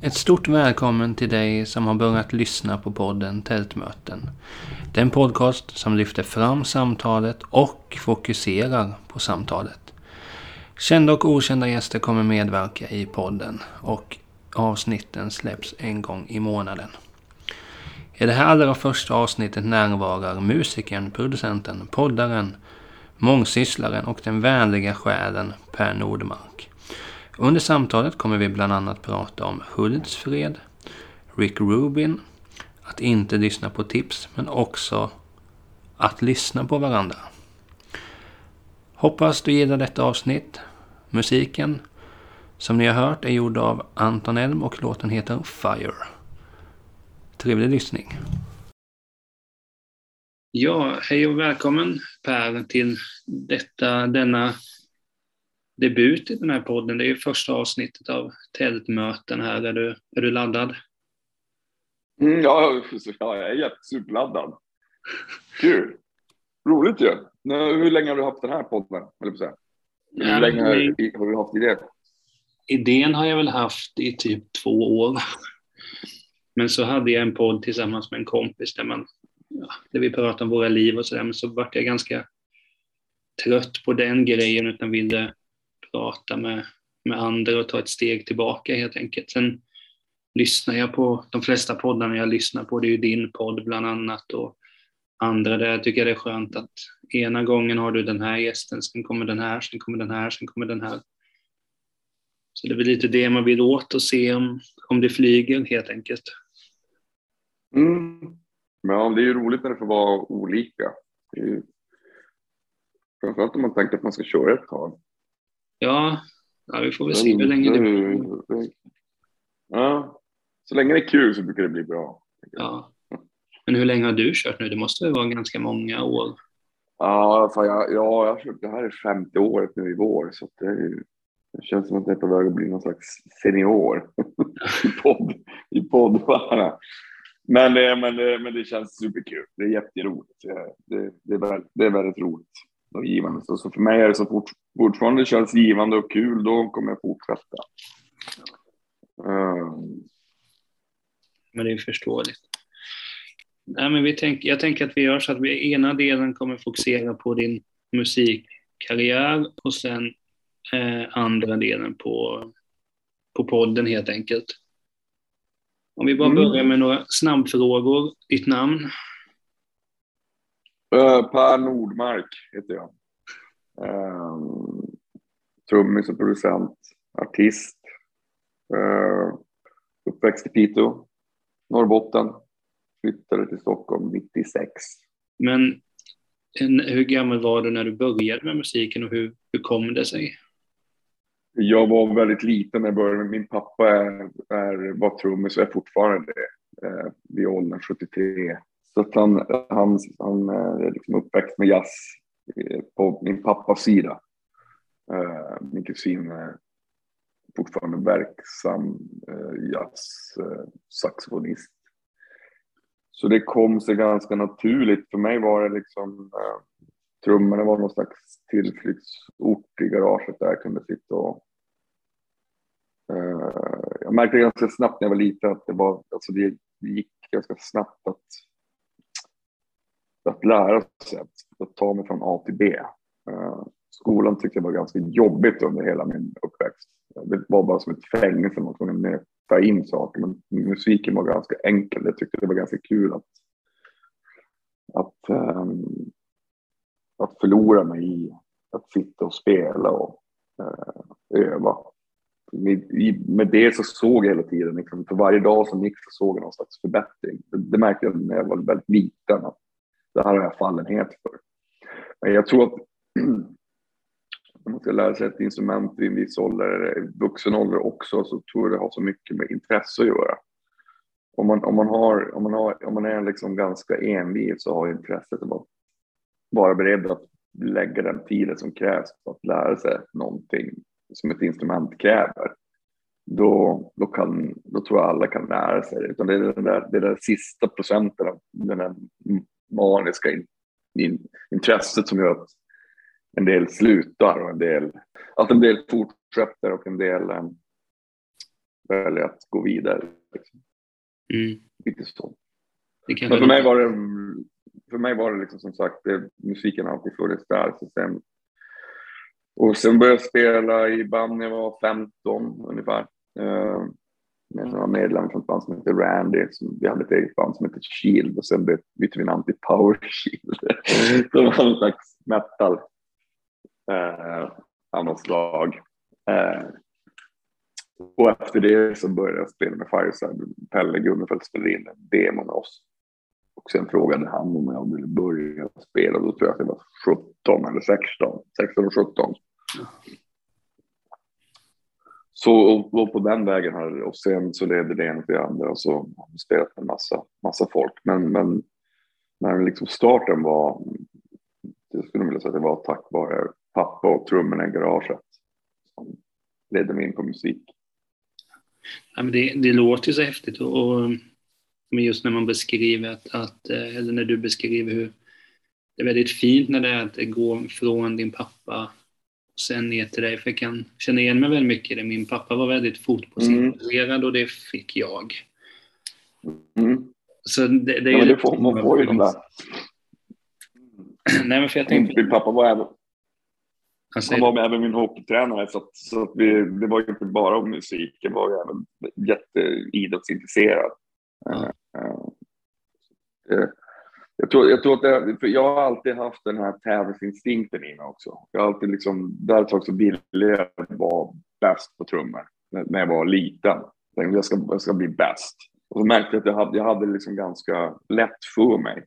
Ett stort välkommen till dig som har börjat lyssna på podden Tältmöten. Den podcast som lyfter fram samtalet och fokuserar på samtalet. Kända och okända gäster kommer medverka i podden och avsnitten släpps en gång i månaden. I det här allra första avsnittet närvarar musikern, producenten, poddaren, mångsysslaren och den vänliga själen Per Nordmark. Under samtalet kommer vi bland annat prata om Hultsfred, Rick Rubin, att inte lyssna på tips, men också att lyssna på varandra. Hoppas du gillar detta avsnitt. Musiken som ni har hört är gjord av Anton Elm och låten heter Fire. Trevlig lyssning. Ja, hej och välkommen Per till detta, denna debut i den här podden. Det är ju första avsnittet av Tältmöten här. Är du, är du laddad? Mm, ja, jag är jättesuperladdad. Kul! Roligt ju. Hur länge har du haft den här podden? Eller Hur ja, länge har du haft idén? Idén har jag väl haft i typ två år. Men så hade jag en podd tillsammans med en kompis där, man, ja, där vi pratade om våra liv och sådär. Men så vart jag ganska trött på den grejen utan ville prata med, med andra och ta ett steg tillbaka helt enkelt. Sen lyssnar jag på de flesta poddarna jag lyssnar på, det är ju din podd bland annat och andra där jag tycker det är skönt att ena gången har du den här gästen, sen kommer den här, sen kommer den här, sen kommer den här. Så det är väl lite det man vill åt och se om, om det flyger helt enkelt. Mm. Ja, det är ju roligt när det får vara olika. Det är ju... Framförallt om man tänker att man ska köra ett tag. Ja, ja vi får väl se hur länge det blir. Ja, så länge det är kul så brukar det bli bra. Ja. Men hur länge har du kört nu? Det måste vara ganska många år. Ja, fan jag, ja, jag har kört det här är femte året nu i vår så det, är, det känns som att jag är på väg att bli någon slags senior i podd i poddvärlden. Men, men, men det känns superkul. Det är jätteroligt. Det, det, är, väldigt, det är väldigt roligt och givande. Så, så för mig är det så fort, fortfarande känns givande och kul, då kommer jag fortsätta. Um. Men det är förståeligt. Nej, men vi tänk, jag tänker att vi gör så att vi ena delen kommer fokusera på din musikkarriär och sen eh, andra delen på, på podden helt enkelt. Om vi bara mm. börjar med några snabbfrågor. Ditt namn? Uh, per Nordmark heter jag. Uh, trummis och producent, artist. Uh, uppväxt i Piteå, Norrbotten. Flyttade till Stockholm 96. Men en, hur gammal var du när du började med musiken och hur, hur kom det sig? Jag var väldigt liten när jag började. Min pappa är, är, var trummis och är fortfarande det eh, vid åldern 73. Så att han, han, han är liksom uppväxt med jazz eh, Eh, på min pappas sida. Eh, min kusin är fortfarande verksam eh, jazzsaxofonist. Eh, Så det kom sig ganska naturligt. För mig var det liksom eh, trummorna var någon slags tillflyktsort i garaget där jag kunde sitta och jag märkte ganska snabbt när jag var liten att det var, alltså det gick ganska snabbt att att lära sig att, att ta mig från A till B. Uh, skolan tyckte jag var ganska jobbigt under hela min uppväxt. Det var bara som ett fängelse, man var tvungen att nöta in saker. Men musiken var ganska enkel. Jag tyckte det var ganska kul att, att, um, att förlora mig i att sitta och spela och uh, öva. Med, med det så såg jag hela tiden, liksom, för varje dag som gick så såg jag någon slags förbättring. Det, det märkte jag när jag var väldigt liten, att det här har jag fallenhet för. Men jag tror att man ska lära sig ett instrument i en viss ålder, vuxen ålder också, så tror jag det har så mycket med intresse att göra. Om man, om man, har, om man, har, om man är liksom ganska envis så har intresset att vara beredd att lägga den tiden som krävs för att lära sig någonting som ett instrument kräver. Då, då, kan, då tror jag alla kan lära sig det. Utan det är den där, det där sista procenten av den där maniska in, in, intresset som gör att en del slutar och en del, att en del fortsätter och en del, välja att gå vidare. Liksom. Mm. Lite så. Men för mig var det, för mig var det liksom som sagt, det, musiken har alltid funnits där. Så sen, och sen började jag spela i band när jag var 15 ungefär. Uh, med några medlemmar från ett band som heter Randy. Som, vi hade ett eget band som hette Shield och sen bytte vi namn till Power Shield. det var en slags metal uh, av något slag. Uh, och efter det så började jag spela med Fireside. Pelle Gunnefelt spelade in en demo med oss. Och sen frågade han om jag ville börja spela. Då tror jag att jag var 17 eller 16. 16 och 17. Så och, på den vägen här och sen så leder det ena till det andra och så har vi spelat med massa, massa folk. Men, men när liksom starten var, jag skulle vilja säga att det var tack vare pappa och trummorna i garaget som ledde mig in på musik. Ja, men det, det låter ju så häftigt och, och men just när man beskriver att, att, eh, eller när du beskriver hur det är väldigt fint när det är att gå från din pappa sen ner till dig, för jag kan känna igen mig väldigt mycket i det. Min pappa var väldigt fotbollsintresserad mm. och det fick jag. Mm. Så det, det är ja, det får, man får ju de där. Nej, men för jag tänkte... Min pappa var även, han var med även min hockeytränare så, att, så att vi, det var ju inte bara om musik, det var ju även jätteidrottsintresserad. Ja. Uh, jag tror, jag tror att det, för jag har alltid haft den här tävlingsinstinkten i mig också. Jag har alltid liksom, därför också ville jag vara bäst på trummor när jag var liten. Jag tänkte ska, jag ska bli bäst. Och så märkte jag att jag hade, jag hade liksom ganska lätt för mig.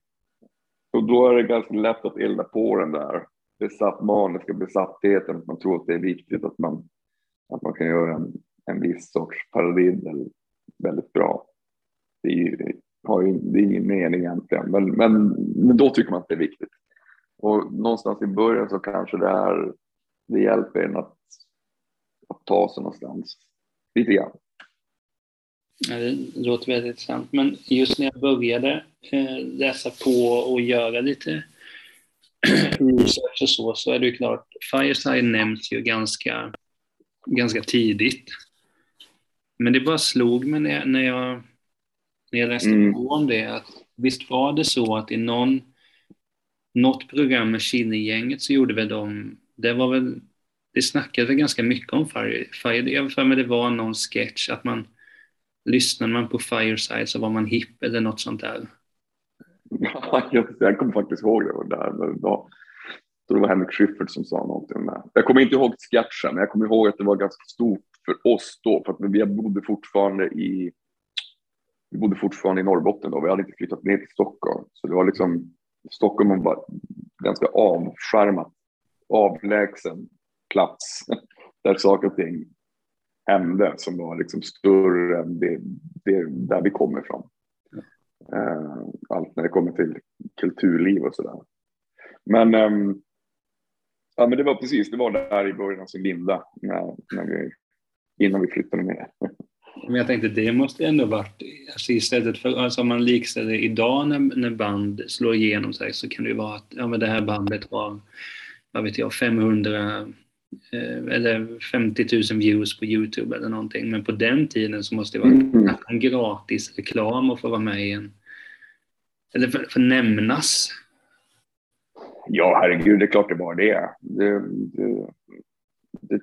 Och då är det ganska lätt att elda på den där besatt maniska besattheten. Att man tror att det är viktigt att man, att man kan göra en, en viss sorts paradiddel väldigt bra. Det är, har ju, det är ingen mening egentligen, men, men, men då tycker man att det är viktigt. Och någonstans i början så kanske det här det hjälper en att, att ta sig någonstans lite grann. Ja, det låter väldigt intressant. Men just när jag började eh, läsa på och göra lite research och så, så är det ju klart, Fireside nämns ju ganska, ganska tidigt. Men det bara slog mig när jag, när jag när jag läste mm. på om det, att visst var det så att i någon, något program med Killinggänget så gjorde väl de, det var väl, det snackade väl ganska mycket om Fire, Fire jag för mig det var någon sketch att man, lyssnade man på Fireside så var man hipp eller något sånt där. Jag, jag kommer faktiskt ihåg det. Var där, men då, det var Henrik Schyffert som sa någonting om det. Jag kommer inte ihåg sketchen, men jag kommer ihåg att det var ganska stort för oss då, för att vi bodde fortfarande i vi bodde fortfarande i Norrbotten då, vi hade inte flyttat ner till Stockholm. Så det var liksom, Stockholm var ganska avskärmat, avlägsen plats där saker och ting hände som var liksom större än det, det där vi kommer ifrån. Uh, allt när det kommer till kulturliv och sådär. Men, um, ja, men det var precis, det var där i början av sin linda när, när vi, innan vi flyttade ner. Men jag tänkte det måste ändå varit, alltså istället för, alltså om man likställer idag när, när band slår igenom sig så kan det ju vara att ja, men det här bandet har, vad vet jag, 500 eh, eller 50 000 views på Youtube eller någonting. Men på den tiden så måste det vara mm. en gratis reklam att få vara med i en, eller för, för nämnas. Ja, herregud, det är klart det var det. det, det, det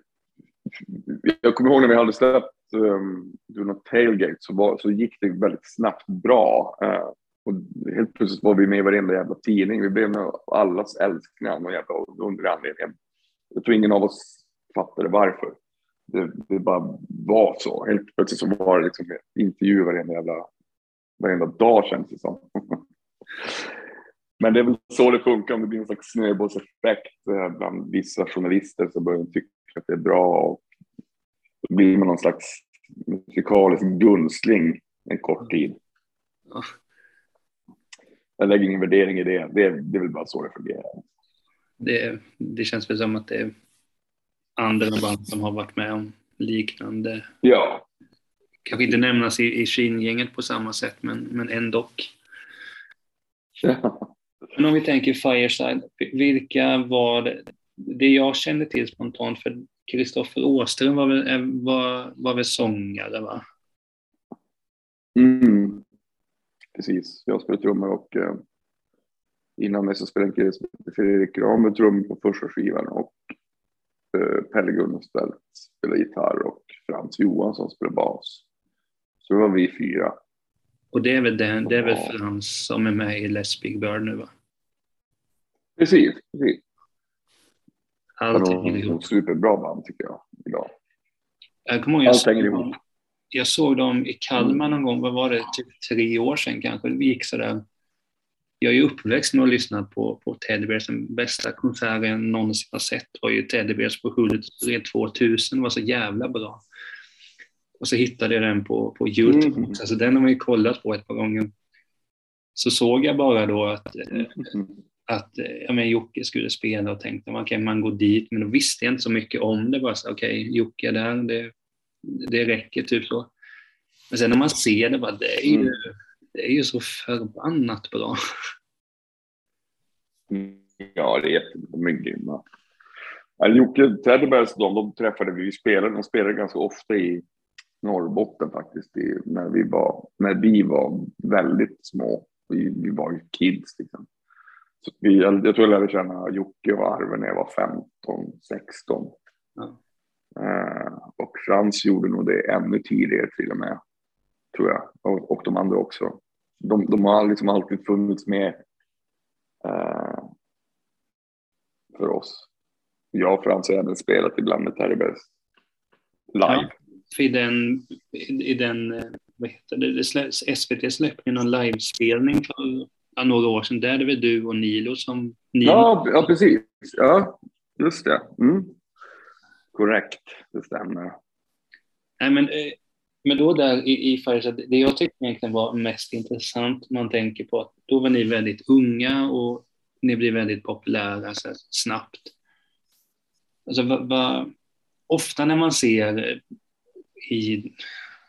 jag kommer ihåg när vi hade släppt um, något tailgate så, var, så gick det väldigt snabbt bra. Uh, och helt plötsligt var vi med i varenda jävla tidning. Vi blev med allas älskling av någon jävla underlig anledning. Jag tror ingen av oss fattade varför. Det, det, bara var så. Helt plötsligt så var det liksom intervjuer varenda jävla varenda dag känns det som. Men det är väl så det funkar om det blir en slags snöbollseffekt eh, bland vissa journalister så börjar de tycka att det är bra och då blir man någon slags musikalisk gunstling en kort tid. Jag lägger ingen värdering i det. Det är, det är väl bara så det fungerar. Det, det känns väl som att det är andra band som har varit med om liknande. Ja. Kanske inte nämnas i, i Shin-gänget på samma sätt, men, men ändå. Ja. Men om vi tänker Fireside, vilka var det? Det jag känner till spontant, för Kristoffer Åström var väl, var, var väl sångare va? Mm. Precis, jag spelade trummor och eh, innan mig så spelade en kille som Fredrik Granberg trummor på första skivan och eh, Pelle Gunnarstedt spelade gitarr och Frans Johansson spelade bas. Så det var vi fyra. Och det är väl, den, det är väl Frans som är med i Les Big Bird nu va? Precis, precis. Allting hänger ihop. Superbra band tycker jag idag. Jag kommer ihåg, jag, såg dem, jag såg dem i Kalmar någon gång, vad var det, typ tre år sedan kanske. Det gick sådär. Jag är ju uppväxt med att lyssna på, på Teddy Bears. Den bästa konserten jag någonsin har sett var ju Teddy Bears på Hultsfred 2000. Det var så jävla bra. Och så hittade jag den på, på Youtube. Mm. Alltså, den har man ju kollat på ett par gånger. Så såg jag bara då att mm att eh, ja, men Jocke skulle spela och tänkte man kan man gå dit, men då visste jag inte så mycket om det. Bara så okej, okay, Jocke är där, det, det räcker typ så. Men sen när man ser det, bara, det, är ju, mm. det är ju så förbannat bra. Ja, det är jättebra. De är grymma. Jocke Teddybergs, de, de träffade vi, vi spelade, de spelade ganska ofta i Norrbotten faktiskt, i, när, vi var, när vi var väldigt små. Vi, vi var ju kids liksom. Så vi, jag tror jag lärde känna Jocke och Arve när jag var 15, 16. Ja. Eh, och Frans gjorde nog det ännu tidigare till och med, tror jag. Och, och de andra också. De, de har liksom alltid funnits med eh, för oss. Jag och Frans har även spelat ibland med Terry Best live. Ja, I den, i den vad heter det, SVT släppte någon livespelning för några år sedan. Där är det väl du och Nilo som... Nilo. Ja, ja, precis. Ja, just det. Mm. Korrekt, det stämmer. Nej, men, eh, men då där i, i Färjestad, det jag tyckte egentligen var mest intressant, man tänker på att då var ni väldigt unga och ni blev väldigt populära så snabbt. Alltså, va, va, ofta när man ser i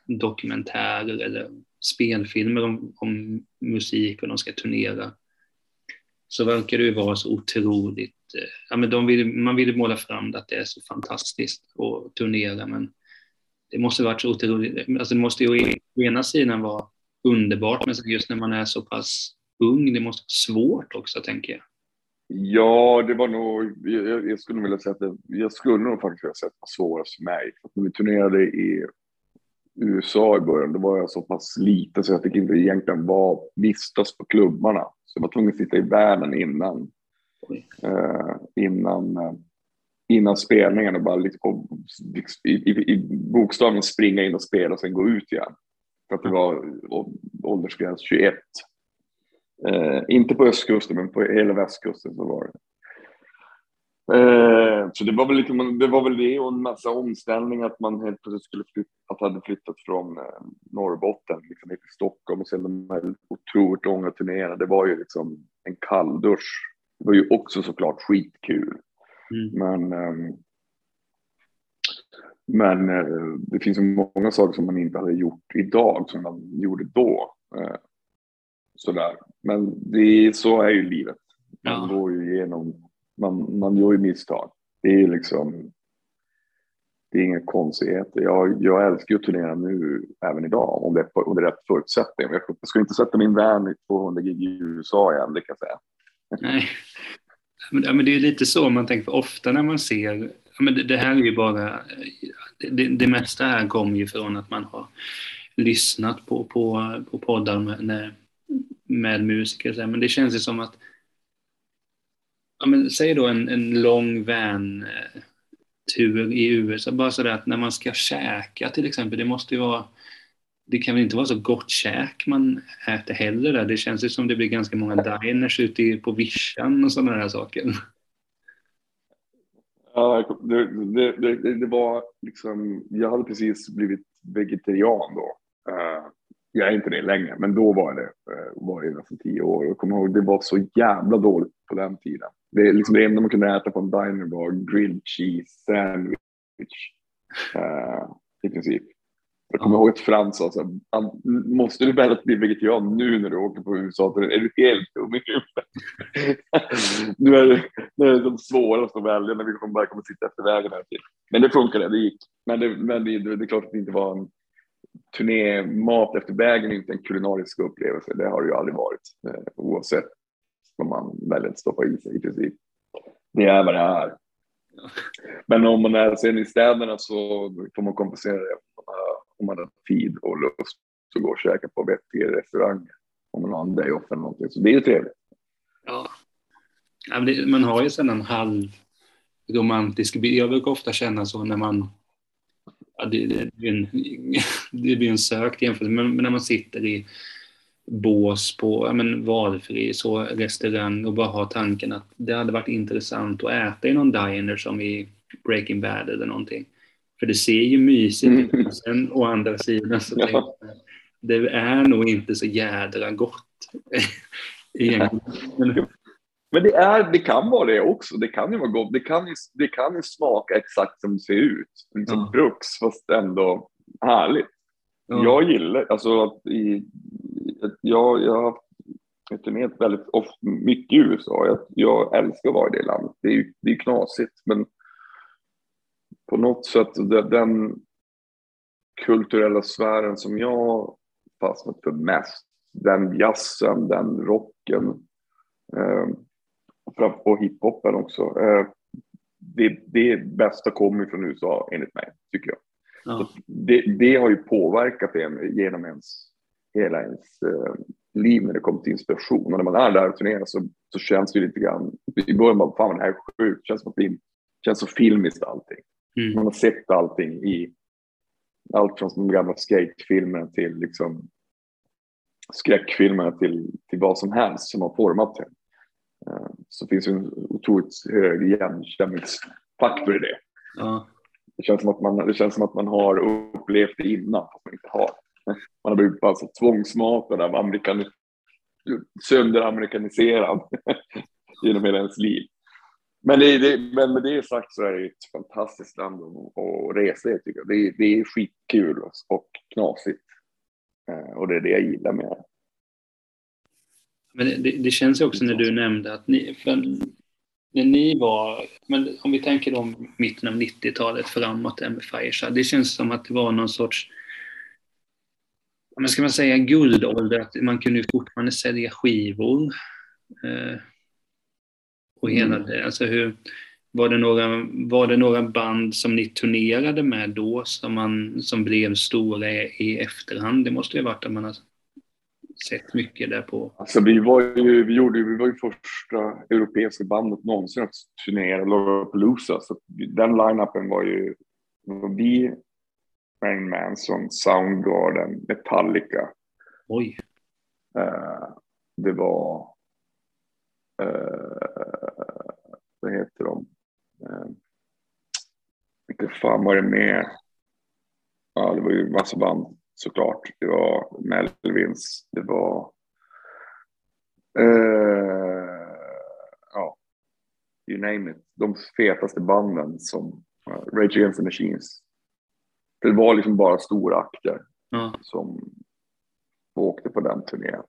dokumentärer eller spelfilmer om, om musik och de ska turnera så verkar det ju vara så otroligt, eh, ja, men de vill, man vill måla fram det att det är så fantastiskt att turnera men det måste varit så otroligt, alltså det måste ju å ena sidan vara underbart men just när man är så pass ung, det måste vara svårt också tänker jag. Ja, det var nog, jag, jag skulle vilja säga att det, jag skulle nog faktiskt vilja säga att det var svårast för mig. För när vi turnerade i USA i början, då var jag så pass liten så jag fick inte egentligen vara, vistas på klubbarna. Så jag var tvungen att sitta i världen innan, eh, innan, eh, innan spelningen och bara liksom, i, i, i bokstaven springa in och spela och sen gå ut igen. För att det var åldersgräns 21. Eh, inte på östkusten, men på hela västkusten så var det. Eh, så det var, väl liksom, det var väl det och en massa omställningar att man helt plötsligt skulle flytta, att hade flyttat från eh, Norrbotten liksom till Stockholm och sen de här otroligt långa turnéerna. Det var ju liksom en kalldusch. Det var ju också såklart skitkul. Mm. Men, eh, men det finns ju många saker som man inte hade gjort idag som man gjorde då. Eh, sådär. Men det, så är ju livet. Man ja. går ju igenom man, man gör ju misstag. Det är ju liksom, det är inga konstigheter. Jag, jag älskar att turnera nu, även idag, om det är under rätt förutsättningar. Jag, jag ska inte sätta min vän i 200 gig i USA igen, det kan jag säga. Nej, men, men det är lite så man tänker, för ofta när man ser, men det, det här är ju bara, det, det mesta här kommer ju från att man har lyssnat på, på, på poddar med, med musiker, men det känns ju som att ja, men, säg då en, en lång vantur eh, i USA, bara sådär att när man ska käka till exempel, det måste ju vara det kan väl inte vara så gott käk man äter heller där. Det känns ju som det blir ganska många diners ute på vischan och sådana där saker. Ja, det, det, det, det, var liksom, jag hade precis blivit vegetarian då. Eh, jag är inte det längre, men då var det, eh, var det nästan tio år. Jag kommer ihåg, det var så jävla dåligt på den tiden. Det, är liksom det enda man kunde äta på en diner var grilled cheese sandwich. Uh, I princip. Jag kommer ihåg att Frans sa så här, måste du välja att bli vegetarian nu när du åker på USA? Är du helt dum i huvudet? nu är det, nu är det de svåraste att välja när vi kommer bara kommer sitta efter vägen här till. Men det funkade, det gick. Men det, men det, det, är klart att det inte var en turné, mat efter vägen inte en kulinarisk upplevelse. Det har det ju aldrig varit, eh, oavsett som man väljer att stoppa i sig i princip. Det är vad det är. Men om man är sen i städerna så får man kompensera det om man har tid och lust att gå och käka på vettiga restauranger. Om man har en day off eller någonting. Så det är ju trevligt. Ja. man har ju sedan en halv romantisk bild. Jag brukar ofta känna så när man ja, det, det, blir en, det blir en sökt jämförelse, men när man sitter i bås på men valfri så restaurang och bara har tanken att det hade varit intressant att äta i någon diner som i Breaking Bad eller någonting. För det ser ju mysigt ut. Mm. Sen å andra sidan så ja. jag, det är nog inte så jädra gott. Men, men det, är, det kan vara det också. Det kan ju vara gott. Det kan ju, det kan ju smaka exakt som det ser ut. Liksom ja. bruks fast ändå härligt. Ja. Jag gillar, alltså att i, jag, jag har turnerat väldigt ofta, mycket i USA. Jag, jag älskar att vara i det landet. Det är ju det är knasigt, men på något sätt den kulturella sfären som jag fastnat för mest, den jazzen, den rocken eh, och hiphopen också. Eh, det, det bästa kommer från USA enligt mig, tycker jag. Ja. Det, det, har ju påverkat en genom ens, hela ens eh, liv när det kommer till inspiration. Och när man är där och turnerar så, så känns det lite grann, i början bara, fan det här är sjukt, det känns som att det känns så filmiskt allting. Mm. Man har sett allting i allt från de gamla skatefilmerna till liksom skräckfilmerna till, till vad som helst som har format det. Uh, så finns en otroligt hög igenkänningsfaktor i det. Ja. Det, känns som att man, det känns som att man har upplevt det innan, fast man inte har. Man har blivit alltså tvångsmatad av amerikan, sönderamerikaniserad genom hela ens liv. Men, det, det, men med det sagt så är det ett fantastiskt land att resa i tycker jag. Det, det är skitkul och knasigt. Eh, och det är det jag gillar med det. Men det, det känns ju också när du nämnde att ni, när ni var, men om vi tänker då mitten av 90-talet framåt där med Fireshine, det känns som att det var någon sorts, men ska man säga guldålder, att man kunde fortfarande sälja skivor. Eh, och hela mm. det, alltså hur, var det, några, var det några band som ni turnerade med då som, man, som blev stora i efterhand? Det måste ju ha varit att man har sett mycket där på. Alltså vi var ju, vi gjorde, vi var ju första europeiska bandet någonsin att turnera Lollapalooza. Så den line-upen var ju vi, Rain Manson, Soundgarden, Metallica. Oj. Uh, det var uh, vad heter de? Uh, vilka fan var det med? Ja, det var ju massa band såklart. Det var Melvins, det var uh, ja, you name it. De fetaste banden som uh, Rage Against the Machines. Det var liksom bara stora akter mm. som åkte på den turnén.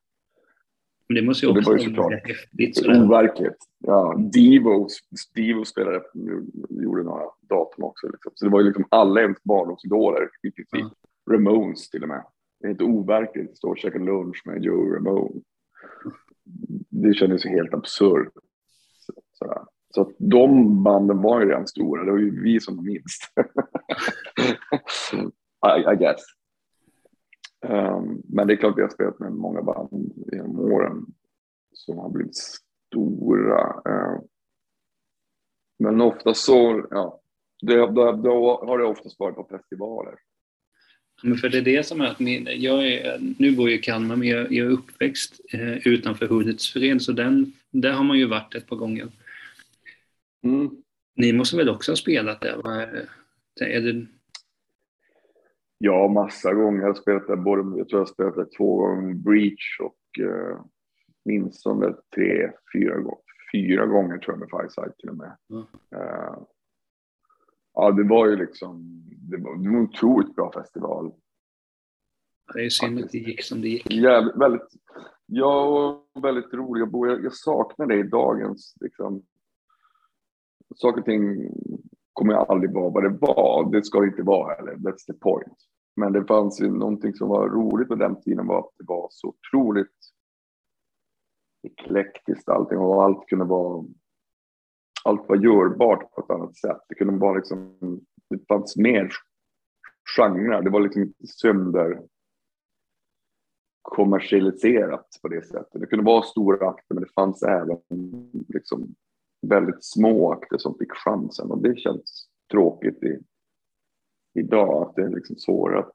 Men det måste ju också vara såklart häftigt. Overkligt. Ja, Divo, Divo spelade, gjorde några datum också. Liksom. Så det var ju liksom alla ens barndomsidoler i princip. Mm. Ramones till och med. Det är inte overkligt att stå och käka lunch med Joe Ramone. Det kändes ju helt absurt. Så, så att de banden var ju redan stora, det var ju vi som var minst. I, I guess. Um, men det är klart vi har spelat med många band genom åren som har blivit stora. Uh, men ofta så, ja, det, då, då har det oftast varit på festivaler. Men för det är det som är att min, jag är, nu bor jag i Kalmar men jag, jag är uppväxt eh, utanför Hudiksfred så den, där har man ju varit ett par gånger. Mm. Ni måste väl också ha spelat där? Är det... Ja, massa gånger. Jag har spelat där både, jag tror jag spelat där två gånger Breach och eh, minst som tre, fyra, fyra gånger tror jag med Fireside till och med. Mm. Uh, ja, det var ju liksom, det var, det var en otroligt bra festival. Det är synd att det gick som det gick. Ja, väldigt, ja, väldigt rolig Jag, jag saknar det i dagens, liksom, saker och ting kommer aldrig vara vad det var. Det ska det inte vara heller. That's the point. Men det fanns ju någonting som var roligt med den tiden var att det var så otroligt eklektiskt allting och allt kunde vara allt var görbart på ett annat sätt. Det kunde vara liksom, det fanns mer genrer. Det var liksom sönder kommersialiserat på det sättet. Det kunde vara stora akter men det fanns även liksom väldigt små akter som fick chansen och det känns tråkigt i, idag att det är liksom svårare att,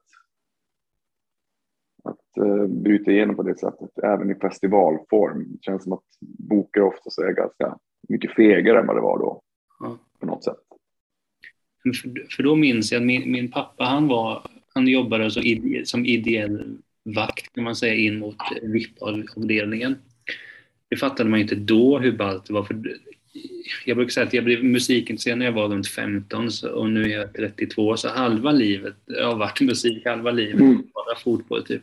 att uh, bryta igenom på det sättet, även i festivalform. Det känns som att boker oftast är ganska mycket fegare än vad det var då, ja. på något sätt. För, för då minns jag att min, min pappa, han, var, han jobbade så ide, som ideell vakt kan man säga in mot VIP-avdelningen. Det fattade man inte då hur ballt det var. För jag brukar säga att jag blev musikintresserad när jag var runt 15 och nu är jag 32 så halva livet har varit musik, halva livet mm. bara fotboll typ.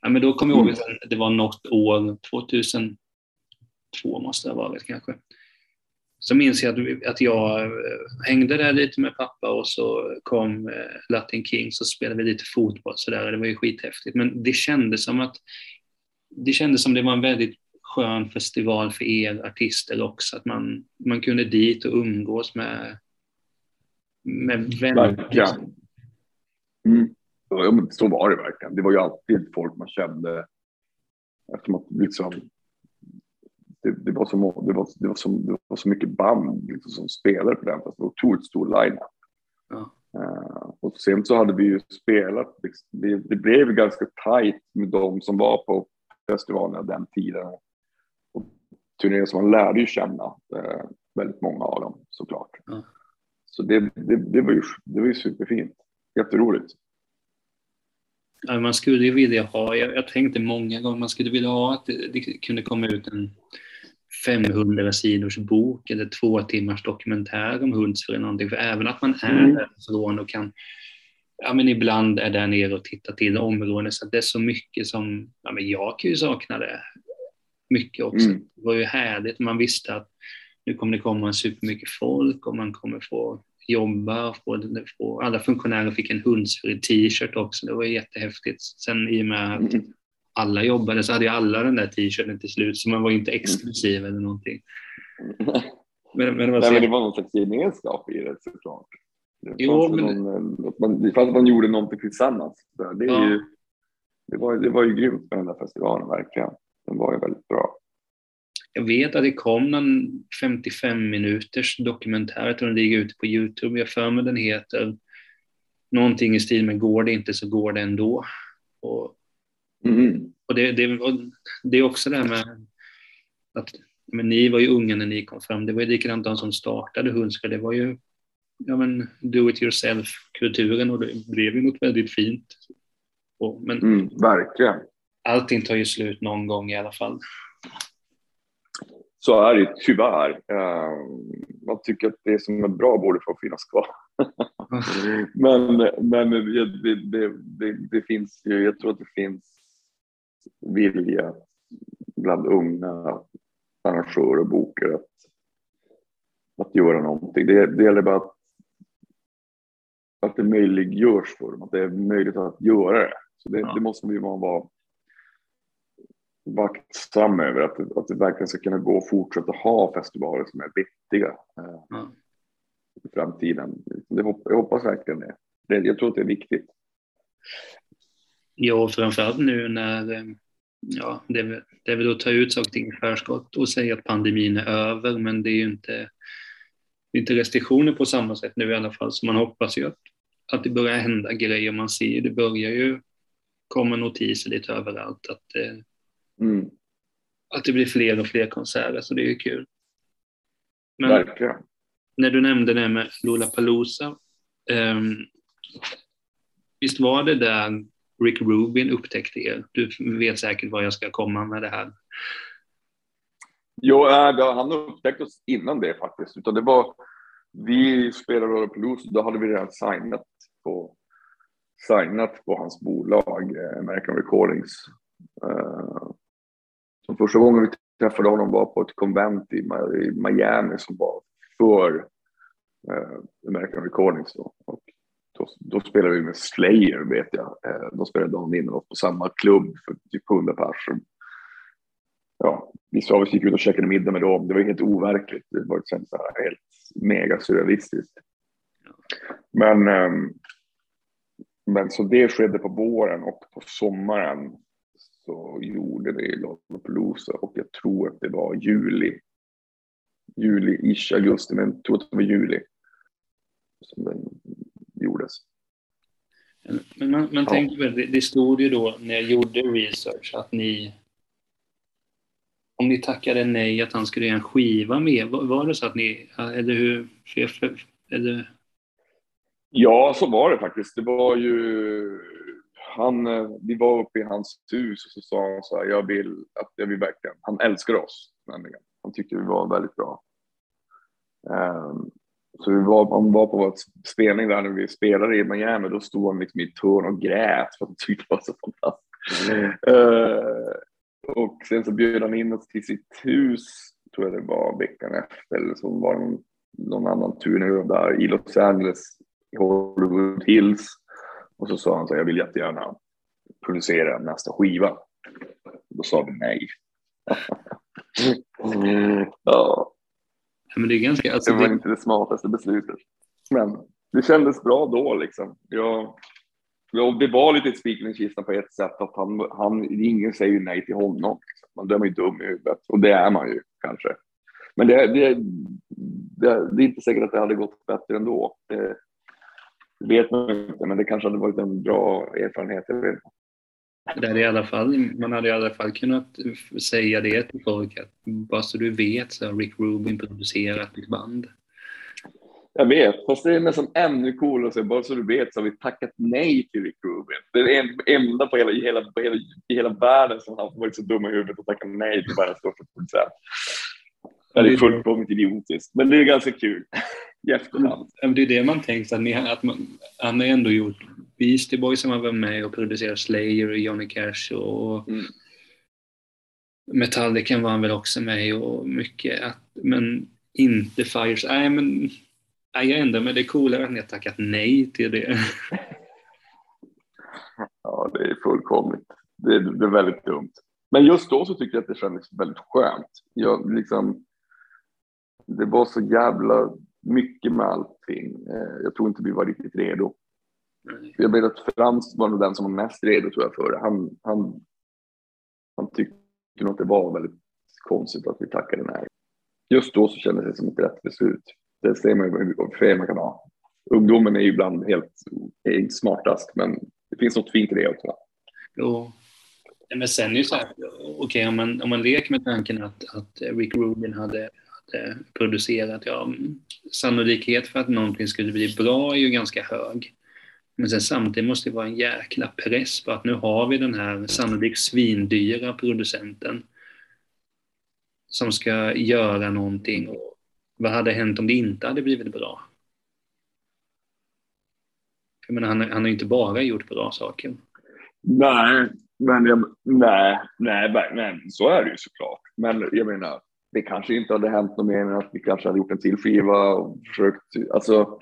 Ja, men då kommer jag ihåg att mm. det var något år, 2002 måste det ha varit kanske. Så minns jag att, att jag eh, hängde där lite med pappa och så kom eh, Latin Kings och spelade vi lite fotboll så där. Det var ju skithäftigt. Men det kändes som att det kändes som det var en väldigt skön festival för er artister också. Att man, man kunde dit och umgås med, med vänner. Mm. Så var det verkligen. Det var ju alltid folk man kände. Eftersom att liksom, det, det, var så, det, var, det, var så, det var så mycket band liksom, som spelade på den. Fast det var otroligt stor line-up. Ja. Uh, och sen så hade vi ju spelat, liksom, det, det blev ganska tajt med de som var på festivalen den tiden turnéer som man lärde ju känna eh, väldigt många av dem såklart. Mm. Så det, det, det, var ju, det var ju superfint. Jätteroligt. Ja, man skulle vilja ha, jag, jag tänkte många gånger, man skulle vilja ha att det, det kunde komma ut en 500 sidors bok eller två timmars dokumentär om Hultsfred eller någonting. För även att man är mm. därifrån och kan, ja men ibland är där nere och tittar till områden så att det är så mycket som, ja men jag kan ju sakna det mycket också. Mm. Det var ju härligt. Man visste att nu kommer det komma supermycket folk och man kommer få jobba. Få, få, alla funktionärer fick en Hultsfred t-shirt också. Det var jättehäftigt. Sen i och med att mm. alla jobbade så hade ju alla den där t-shirten till slut så man var inte exklusiv eller någonting. Men, men, det, var Nej, men det var någon slags gemenskap i det såklart. Det jo, men... någon, att man, att man gjorde någonting tillsammans. Det, är ja. ju, det, var, det var ju grymt med den där festivalen verkligen. Den var ju väldigt bra. Jag vet att det kom någon 55 minuters dokumentär, jag tror den ligger ute på Youtube. Jag för mig den heter någonting i stil med Går det inte så går det ändå. Och, mm. och det, det, och det är också det här med att men ni var ju unga när ni kom fram. Det var ju likadant de som startade Hundska. Det var ju ja, men, do it yourself-kulturen och det blev ju något väldigt fint. Och, men, mm, verkligen allting tar ju slut någon gång i alla fall. Så är det tyvärr. Man tycker att det som är bra borde få finnas kvar. men men det, det, det, det, finns ju, jag tror att det finns vilja bland unga arrangörer och bokare att, att göra någonting. Det, det gäller bara att, att det möjliggörs för dem, att det är möjligt att göra det. Så det, ja. det måste vi vara vaktsam över att, att det verkligen ska kunna gå att fortsätta ha festivaler som är vettiga mm. i framtiden. Det, jag hoppas verkligen det. det. Jag tror att det är viktigt. Ja, framförallt nu när eh, ja, det, är, det är väl att ta ut saker och ting i förskott och säga att pandemin är över, men det är ju inte, inte restriktioner på samma sätt nu i alla fall, så man hoppas ju att, att det börjar hända grejer. Man ser det börjar ju komma notiser lite överallt att eh, Mm. Att det blir fler och fler konserter, så det är ju kul. Men Verkligen. när du nämnde det med Lollapalooza, um, visst var det där Rick Rubin upptäckte er? Du vet säkert var jag ska komma med det här. Jo, äh, han upptäckte oss innan det faktiskt, utan det var vi spelade Lollapalooza, då hade vi redan signat på signat på hans bolag, eh, American Recordings. Som första gången vi träffade honom var på ett konvent i Miami som var för eh, American Recordings då. Och då, då spelade vi med Slayer vet jag. Eh, de spelade dagen innan oss på samma klubb för typ 100 personer. Ja, vissa av oss gick ut och käkade middag med dem. Det var helt overkligt. Det var så här helt mega surrealistiskt. Men, ehm, men så det skedde på våren och på sommaren så gjorde vi Lollapalooza och jag tror att det var juli. Juli-ish, augusti, men jag tror att det var juli som den gjordes. Men man, man ja. tänker väl, det, det stod ju då när jag gjorde research att ni om ni tackade nej att han skulle göra en skiva med, var, det så att ni, eller hur, eller? Ja, så var det faktiskt. Det var ju, han, eh, vi var uppe i hans hus och så sa han så här, jag vill att jag vill verkligen, han älskar oss nämligen. Han tyckte vi var väldigt bra. Um, så vi var, han var på vår spelning där när vi spelade i Miami, då stod han liksom i ett och grät för att han tyckte det var så fantastiskt. Mm. Uh, och sen så bjöd han in oss till sitt hus, tror jag det var veckan efter, eller så var det någon, någon annan turné där i Los Angeles, i Hollywood Hills. Och så sa han så jag vill jättegärna producera nästa skiva. Då sa vi nej. ja. Men det, är ganska, alltså det var det... inte det smartaste beslutet. Men det kändes bra då liksom. Jag, Ja, det var lite spiken i kistan på ett sätt att han, han, ingen säger nej till honom. Liksom. Man, då är man ju dum i huvudet och det är man ju kanske. Men det, det, det, det är inte säkert att det hade gått bättre ändå. Det vet man inte, men det kanske hade varit en bra erfarenhet. Det hade i alla fall, man hade i alla fall kunnat säga det till folk att bara så du vet så har Rick Rubin producerat ett band. Jag vet, fast det är nästan ännu coolare att säga, bara så du vet så har vi tackat nej till Rick Rubin. Det är den enda på hela, i, hela, på hela, i hela världen som har varit så dumma i huvudet och tackat nej till världens största producent. Det är fullkomligt idiotiskt, men det är ganska kul i efterhand. Det är det man tänker, att, ni, att man, han har ändå gjort Beastie Boys som har varit med och producerat Slayer och Johnny Cash och mm. Metallica var han väl också med och mycket, att, men inte Fires. Nej, men jag ändrar mig. Det är coolare att ni har tackat nej till det. Ja, det är fullkomligt. Det är, det är väldigt dumt. Men just då så tycker jag att det kändes väldigt skönt. Jag, liksom, det var så jävla mycket med allting. Eh, jag tror inte vi var riktigt redo. Jag vet att Frans var nog den som var mest redo tror jag för det. Han, han, han tyckte nog att det var väldigt konstigt att vi tackade nej. Just då så kändes det som ett rätt beslut. Det ser man ju hur fel man kan ha. Ungdomen är ju ibland helt är inte smartast, men det finns något fint i det också. Jo. Men sen är det så här, okej okay, om, man, om man leker med tanken att, att Rick Rubin hade Eh, producerat, ja, sannolikhet för att någonting skulle bli bra är ju ganska hög. Men sen samtidigt måste det vara en jäkla press på att nu har vi den här sannolikt svindyra producenten som ska göra någonting och vad hade hänt om det inte hade blivit bra? Jag menar, han, han har ju inte bara gjort bra saker. Nej, men jag, nej, nej, nej, så är det ju såklart. Men jag menar, det kanske inte hade hänt något mer än att vi kanske hade gjort en till skiva och försökt, alltså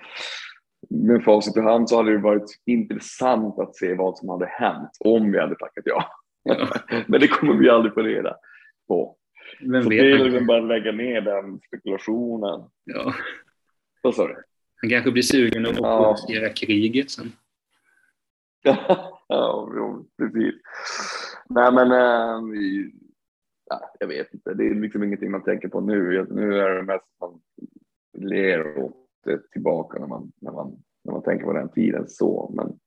med facit i hand så hade det varit intressant att se vad som hade hänt om vi hade tackat ja. Men det kommer vi aldrig få reda på. Vem så vet det är väl bara att lägga ner den spekulationen. Ja. Vad sa du? Han kanske blir sugen att ja. kriget sen. ja, precis. Nej, men ja, jag vet inte. Det är liksom ingenting man tänker på nu. Nu är det mest man ler åt det tillbaka när man, när man, när man tänker på den tiden så. Men,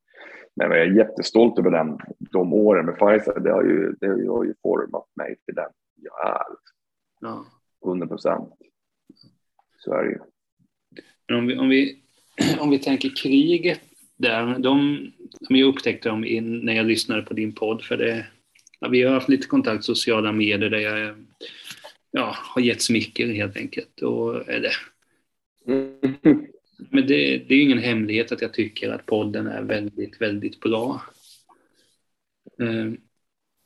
men jag är jättestolt över den, de åren med Pfizer. Det har ju, det har ju format mig till den jag är. Ja. 100 procent. Så är det ju. Men om vi, om vi, om vi tänker kriget där, de, jag upptäckte dem in, när jag lyssnade på din podd, för det, ja, vi har haft lite kontakt sociala medier där jag ja, har gett smicker helt enkelt. Och, eller, mm. Men det, det är ingen hemlighet att jag tycker att podden är väldigt, väldigt bra. Eh,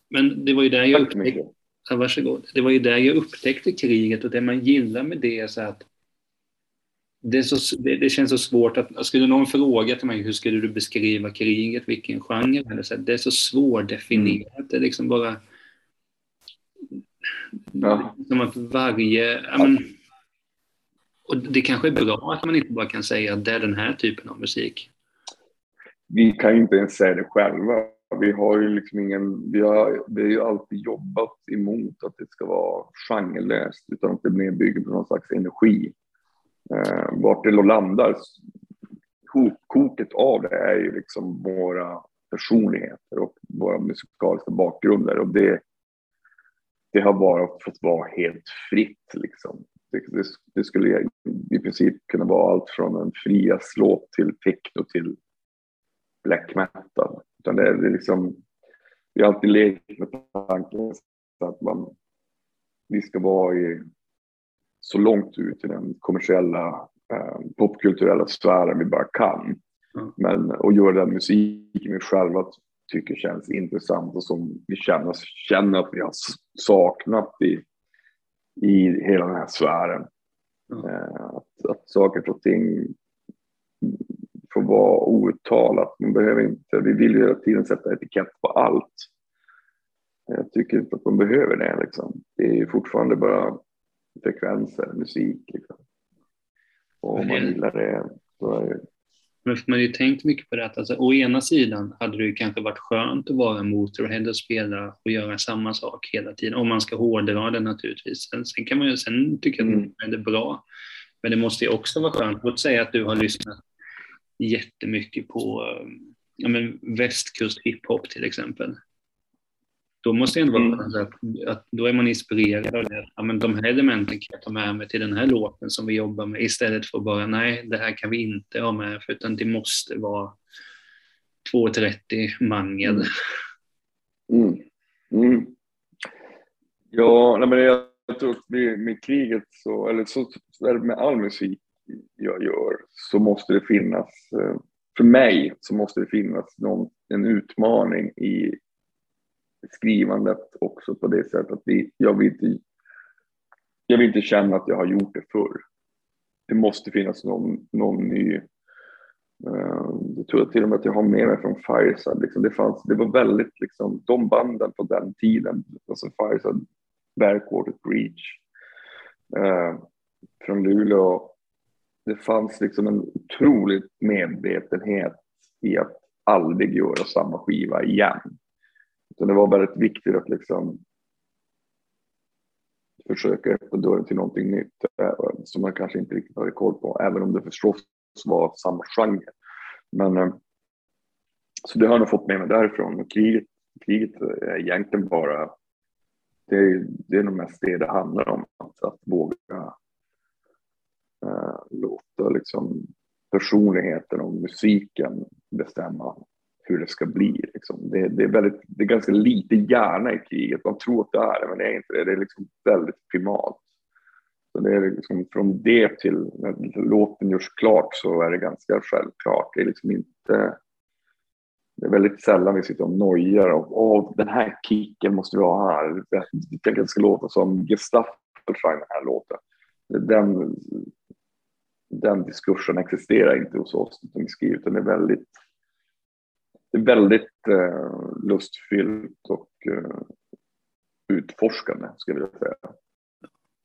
men det var ju där jag upptäckte, Ja, varsågod. Det var ju där jag upptäckte kriget och det man gillar med det är så att det, så, det, det, känns så svårt att, skulle någon fråga till mig hur skulle du beskriva kriget, vilken genre, eller så, det är så svårdefinierat. Det är liksom bara... Ja. Som att varje... Men, och det kanske är bra att man inte bara kan säga att det är den här typen av musik. Vi kan inte ens säga det själva. Vi har ju liksom ingen, vi har, vi har ju alltid jobbat emot att det ska vara genrelöst utan att det blir bygger på någon slags energi. Eh, vart det då landar, hopkoket av det är ju liksom våra personligheter och våra musikaliska bakgrunder och det, det har bara fått vara helt fritt liksom. Det, det, det skulle i princip kunna vara allt från en frias-låt till techno till black metal. Utan det det är liksom, vi har alltid lekt med tanken att man, vi ska vara i så långt ut i den kommersiella eh, popkulturella sfären vi bara kan. Mm. Men att göra den musiken vi själva tycker känns intressant och som vi känner, känner att vi har saknat i, i hela den här sfären. Mm. Eh, att, att saker och ting får vara outtalat. Man behöver inte, vi vill ju hela tiden sätta etikett på allt. Jag tycker inte att man behöver det. Liksom. Det är fortfarande bara frekvenser, musik. Liksom. Och om man gillar det så är det... Men man har ju tänkt mycket på det alltså, å ena sidan hade det ju kanske varit skönt att vara Motorhead och spela och göra samma sak hela tiden, om man ska hårdra det naturligtvis. Sen, sen kan man ju, sen tycka mm. att det är bra. Men det måste ju också vara skönt, låt säga att du har lyssnat jättemycket på ja, men västkust hiphop till exempel då måste det ändå vara mm. att, att då är man inspirerad av det. Ja, men de här elementen kan jag ta med mig till den här låten som vi jobbar med istället för bara nej, det här kan vi inte ha med för utan det måste vara 2.30 mangel. Mm. Mm. Ja, nej, men jag, jag tror att med, med kriget så, eller så, så med all musik jag gör så måste det finnas, eh, för mig så måste det finnas någon, en utmaning i skrivandet också på det sättet att vi, jag, vill inte, jag vill inte känna att jag har gjort det förr. Det måste finnas någon, någon ny uh, jag tror till och med att jag har med mig från Fireside. Liksom det, fanns, det var väldigt, liksom, de banden på den tiden, alltså Fireside, Backwater Breach, uh, från Luleå. Det fanns liksom en otrolig medvetenhet i att aldrig göra samma skiva igen. Så det var väldigt viktigt att liksom försöka öppna dörren till någonting nytt eh, som man kanske inte riktigt hade koll på, även om det förstås var samma genre. Men eh, så det har jag nog fått med mig därifrån. Kriget, kriget är egentligen bara, det är, det är nog mest det det handlar om, att, att våga äh, låta liksom personligheten och musiken bestämma hur det ska bli. Liksom. Det, det, är väldigt, det är ganska lite hjärna i kriget. Man tror att det är det, men det är inte det. Det är liksom väldigt primalt. Så det är liksom från det till när låten görs klart så är det ganska självklart. Det är liksom inte... Det är väldigt sällan vi sitter och nojar och åh, den här kicken måste vi ha här. Det, det ska låta som Gestapo den här låten. Den, den diskursen existerar inte hos oss utan vi skriver, utan det är väldigt det är väldigt eh, lustfyllt och eh, utforskande skulle jag vilja säga.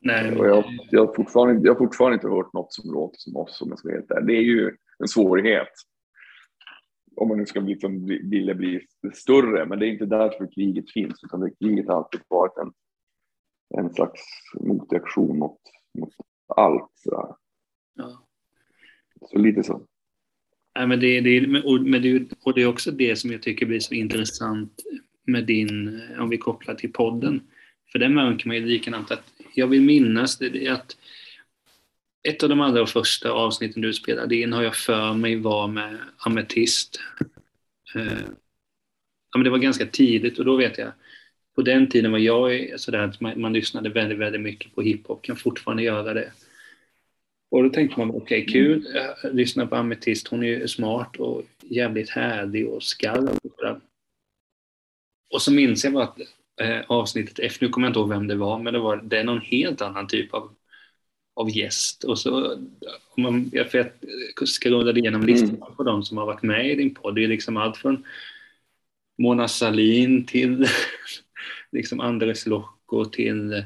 Nej, och jag, jag, har fortfarande, jag har fortfarande inte hört något som låter som oss om jag ska vara helt ärlig. Det är ju en svårighet. Om man nu ska liksom vilja bli större, men det är inte därför kriget finns, utan det, kriget har alltid varit en, en slags motreaktion mot, mot allt. Så, ja. så lite så. Nej, men det, det, men det, och det är också det som jag tycker blir så intressant med din, eh, om vi kopplar till podden. För den märker man ju likadant att jag vill minnas det, att ett av de allra första avsnitten du spelade in har jag för mig var med Ametist. Eh, ja, men det var ganska tidigt och då vet jag, på den tiden var jag sådär att man, man lyssnade väldigt, väldigt mycket på hiphop, kan fortfarande göra det. Och då tänkte man, okej, okay, kul, lyssna på Ametist, hon är ju smart och jävligt härlig och skarp. Och så minns jag bara att eh, avsnittet efter, nu kommer jag inte ihåg vem det var, men det var det är någon helt annan typ av av gäst. Och så, om man, jag scrollade igenom listan mm. på de som har varit med i din podd. Det är liksom allt från Mona Salin till liksom Andres Lokko till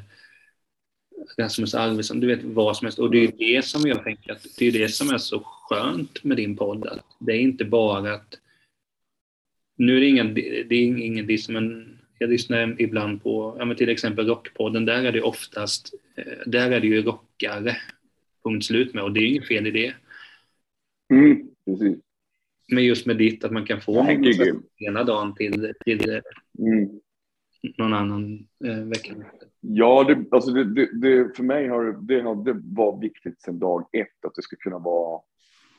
Rasmus Alvesson, du vet vad som helst. Och det är det som jag tänker att det är det som är så skönt med din podd. Att det är inte bara att nu är det ingen, det är ingen diss, men jag lyssnar ibland på, ja, men till exempel Rockpodden, där är det oftast, eh, där är det ju rockare, punkt slut med, och det är inget fel i det. Mm, precis. Men just med ditt, att man kan få ena dagen till, till mm. någon annan eh, vecka. Ja, det, alltså det, det, det, för mig har det, har, det var viktigt sedan dag ett att det ska kunna vara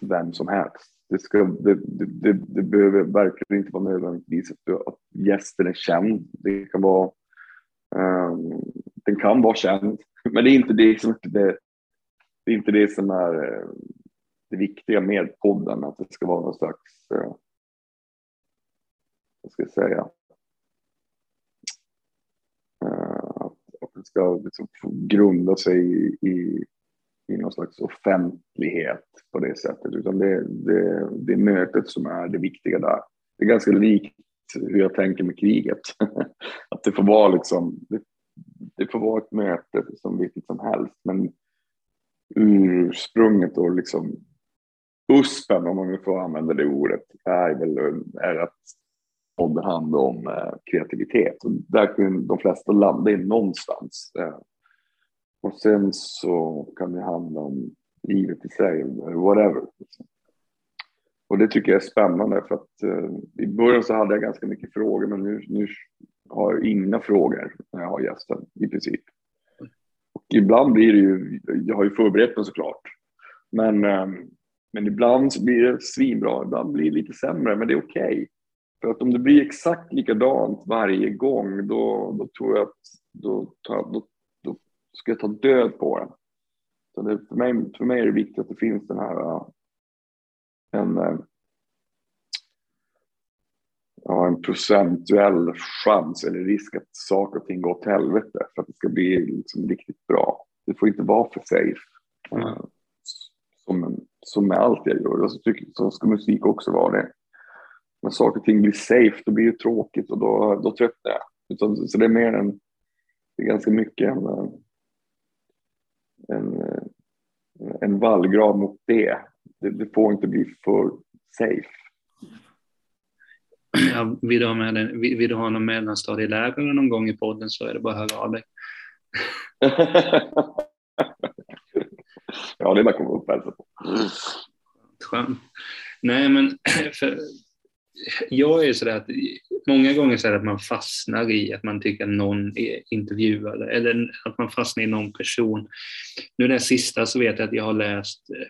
vem som helst. Det, ska, det, det, det, behöver verkligen inte vara nödvändigtvis att, att gästen är känd. Det kan vara, um, den kan vara känd, men det är inte det som, det, det är, inte det som är eh, det viktiga med podden, att det ska vara någon slags, uh, vad ska jag säga, uh, det ska liksom grunda sig i, i i någon slags offentlighet på det sättet, utan det, det, det är mötet som är det viktiga där. Det är ganska likt hur jag tänker med kriget. att det får vara liksom, det, det får vara ett möte som vilket som helst, men ursprunget och liksom USPen, om man nu får använda det ordet, är väl är att podden handlar om eh, kreativitet. Och där kan de flesta landa in någonstans. Eh, och sen så kan det handla om livet i sig, whatever. Och det tycker jag är spännande för att eh, i början så hade jag ganska mycket frågor men nu, nu har jag inga frågor när jag har gästen i princip. Och ibland blir det ju, jag har ju förberett mig såklart, men, eh, men ibland så blir det svinbra, ibland blir det lite sämre, men det är okej. Okay. För att om det blir exakt likadant varje gång, då, då tror jag att då, då ska jag ta död på den. Så det, för, mig, för mig är det viktigt att det finns den här en, äh, ja, en procentuell chans eller risk att saker och ting går åt helvete för att det ska bli liksom riktigt bra. Det får inte vara för safe. Mm. Som, som med allt jag gör. Alltså, tycker, så ska musik också vara det. När saker och ting blir safe, då blir det tråkigt och då, då tröttnar jag. Så, så det är mer en, det är ganska mycket en, en, en vallgrav mot det. det. Det får inte bli för safe. Ja, vill, du ha med den, vill, du ha någon mellanstadielärare någon gång i podden så är det bara att höra av dig. ja, det är bara att komma upp och hälsa på. Skönt. Nej, men för, jag är sådär att många gånger så är det att man fastnar i att man tycker att någon är intervjuare eller att man fastnar i någon person. Nu den sista så vet jag att jag har läst eh,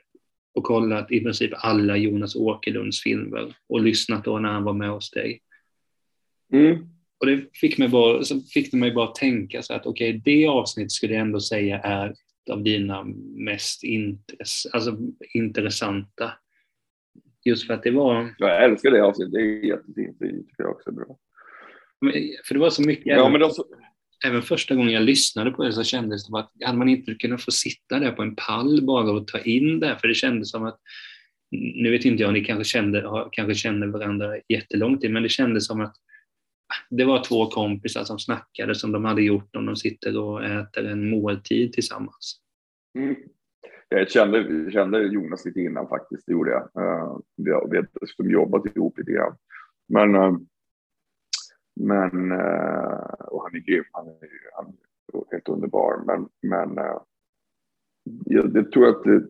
och kollat i princip alla Jonas Åkerlunds filmer och lyssnat då när han var med hos dig. Mm. Och det fick mig bara, så fick det mig bara tänka så att okej, okay, det avsnitt skulle jag ändå säga är ett av dina mest intress alltså, intressanta. Just för att det var... Jag älskar det avsnittet, det är jättefint, det tycker jag också är bra. För det var så mycket, ja, men så... även första gången jag lyssnade på det så kändes det som att hade man inte kunnat få sitta där på en pall bara och ta in det, för det kändes som att nu vet inte jag ni kanske kände, kanske kände varandra jättelång tid, men det kändes som att det var två kompisar som snackade som de hade gjort om de sitter och äter en måltid tillsammans. Mm. Jag kände, kände Jonas lite innan faktiskt, det gjorde jag. Uh, vi har dessutom jobbat ihop lite grann. Men, uh, men uh, och han är grym, han är, han är helt underbar. Men, men jag, jag, tror att det,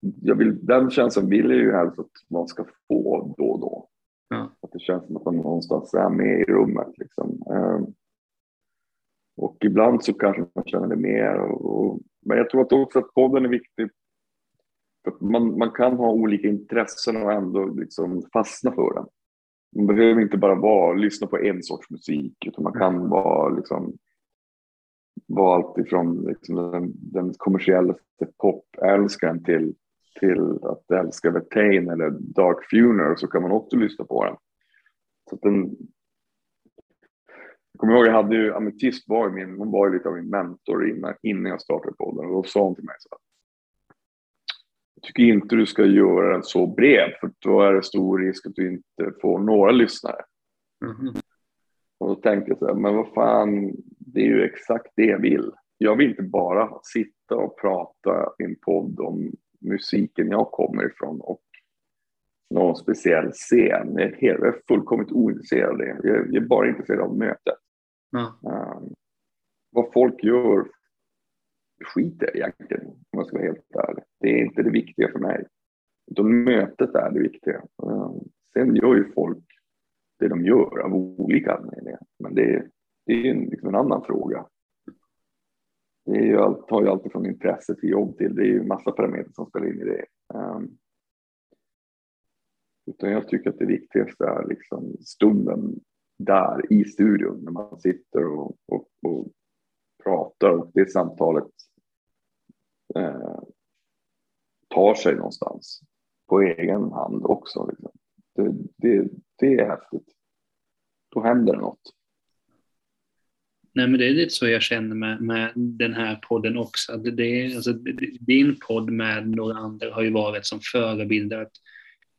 jag vill, den känslan vill jag ju helst att man ska få då och då. Ja. Att det känns som att man någonstans är med i rummet. Liksom. Och ibland så kanske man känner det mer. Och, och, men jag tror att också att podden är viktig. För man, man kan ha olika intressen och ändå liksom fastna för den. Man behöver inte bara vara, lyssna på en sorts musik, utan man kan vara, liksom, vara allt ifrån liksom den, den kommersiella popälskaren till, till att älska Vertain eller Dark Funeral så kan man också lyssna på den. Så den, kommer ihåg, jag hade ju, Ametist var ju min, hon var ju lite av min mentor innan, innan jag startade podden och då sa hon till mig så här, jag tycker inte du ska göra den så bred för då är det stor risk att du inte får några lyssnare. Mm. Och då tänkte jag så här, men vad fan, det är ju exakt det jag vill. Jag vill inte bara sitta och prata i en podd om musiken jag kommer ifrån och någon speciell scen. Jag är, helt, jag är fullkomligt ointresserad av det. Jag är bara intresserad av mötet. Um, vad folk gör skiter jag egentligen, om jag ska vara helt ärlig. Det är inte det viktiga för mig. Utan mötet är det viktiga. Um, sen gör ju folk det de gör av olika anledningar. Men det, det är en, liksom en annan fråga. Det är ju allt, tar ju alltid från intresse till jobb till. Det är ju massa parametrar som spelar in i det. Um, utan jag tycker att det viktigaste är liksom stunden där i studion när man sitter och, och, och pratar och det samtalet eh, tar sig någonstans på egen hand också. Liksom. Det, det, det är häftigt. Då händer det något. Nej, men det är lite så jag känner med, med den här podden också. Det, det, alltså, din podd med några andra har ju varit som förebilder. Att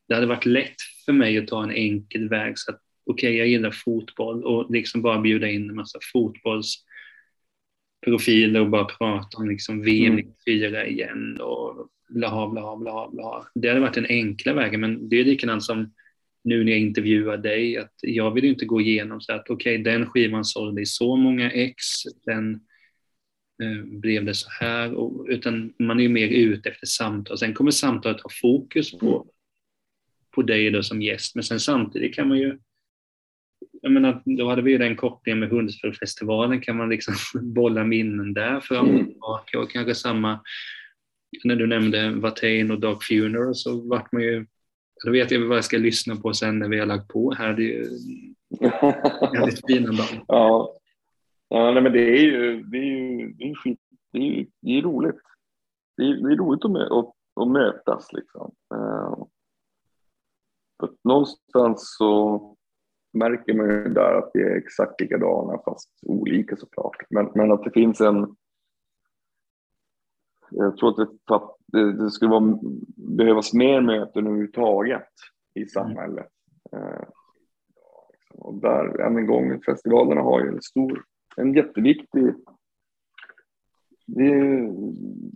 det hade varit lätt för mig att ta en enkel väg. Så att okej, okay, jag gillar fotboll och liksom bara bjuda in en massa fotbollsprofiler och bara prata om liksom VM 94 mm. igen och blaha, blaha, blaha, blaha. Det hade varit den enkla vägen, men det är likadant som nu när jag intervjuar dig, att jag vill inte gå igenom så att okej, okay, den skivan sålde i så många ex, den eh, blev det så här, och, utan man är ju mer ute efter samtal. Sen kommer samtalet ha fokus på, på dig då som gäst, men sen samtidigt kan man ju jag menar, då hade vi ju den kopplingen med Hundsfjällfestivalen, kan man liksom bolla minnen där fram och tillbaka och kanske samma när du nämnde Watain och Dark Funeral så vart man ju då vet jag vad jag ska lyssna på sen när vi har lagt på här. Det är ju väldigt fina band. Ja, ja nej, men det är ju, det är ju, det är skit, det är, ju, det är roligt. Det är, det är roligt att, att, att mötas liksom. Uh, någonstans så märker man ju där att vi är exakt likadana fast olika såklart. Men, men att det finns en jag tror att det, det skulle vara, behövas mer möten överhuvudtaget i samhället. Mm. och där, än en gång, festivalerna har ju en stor, en jätteviktig det,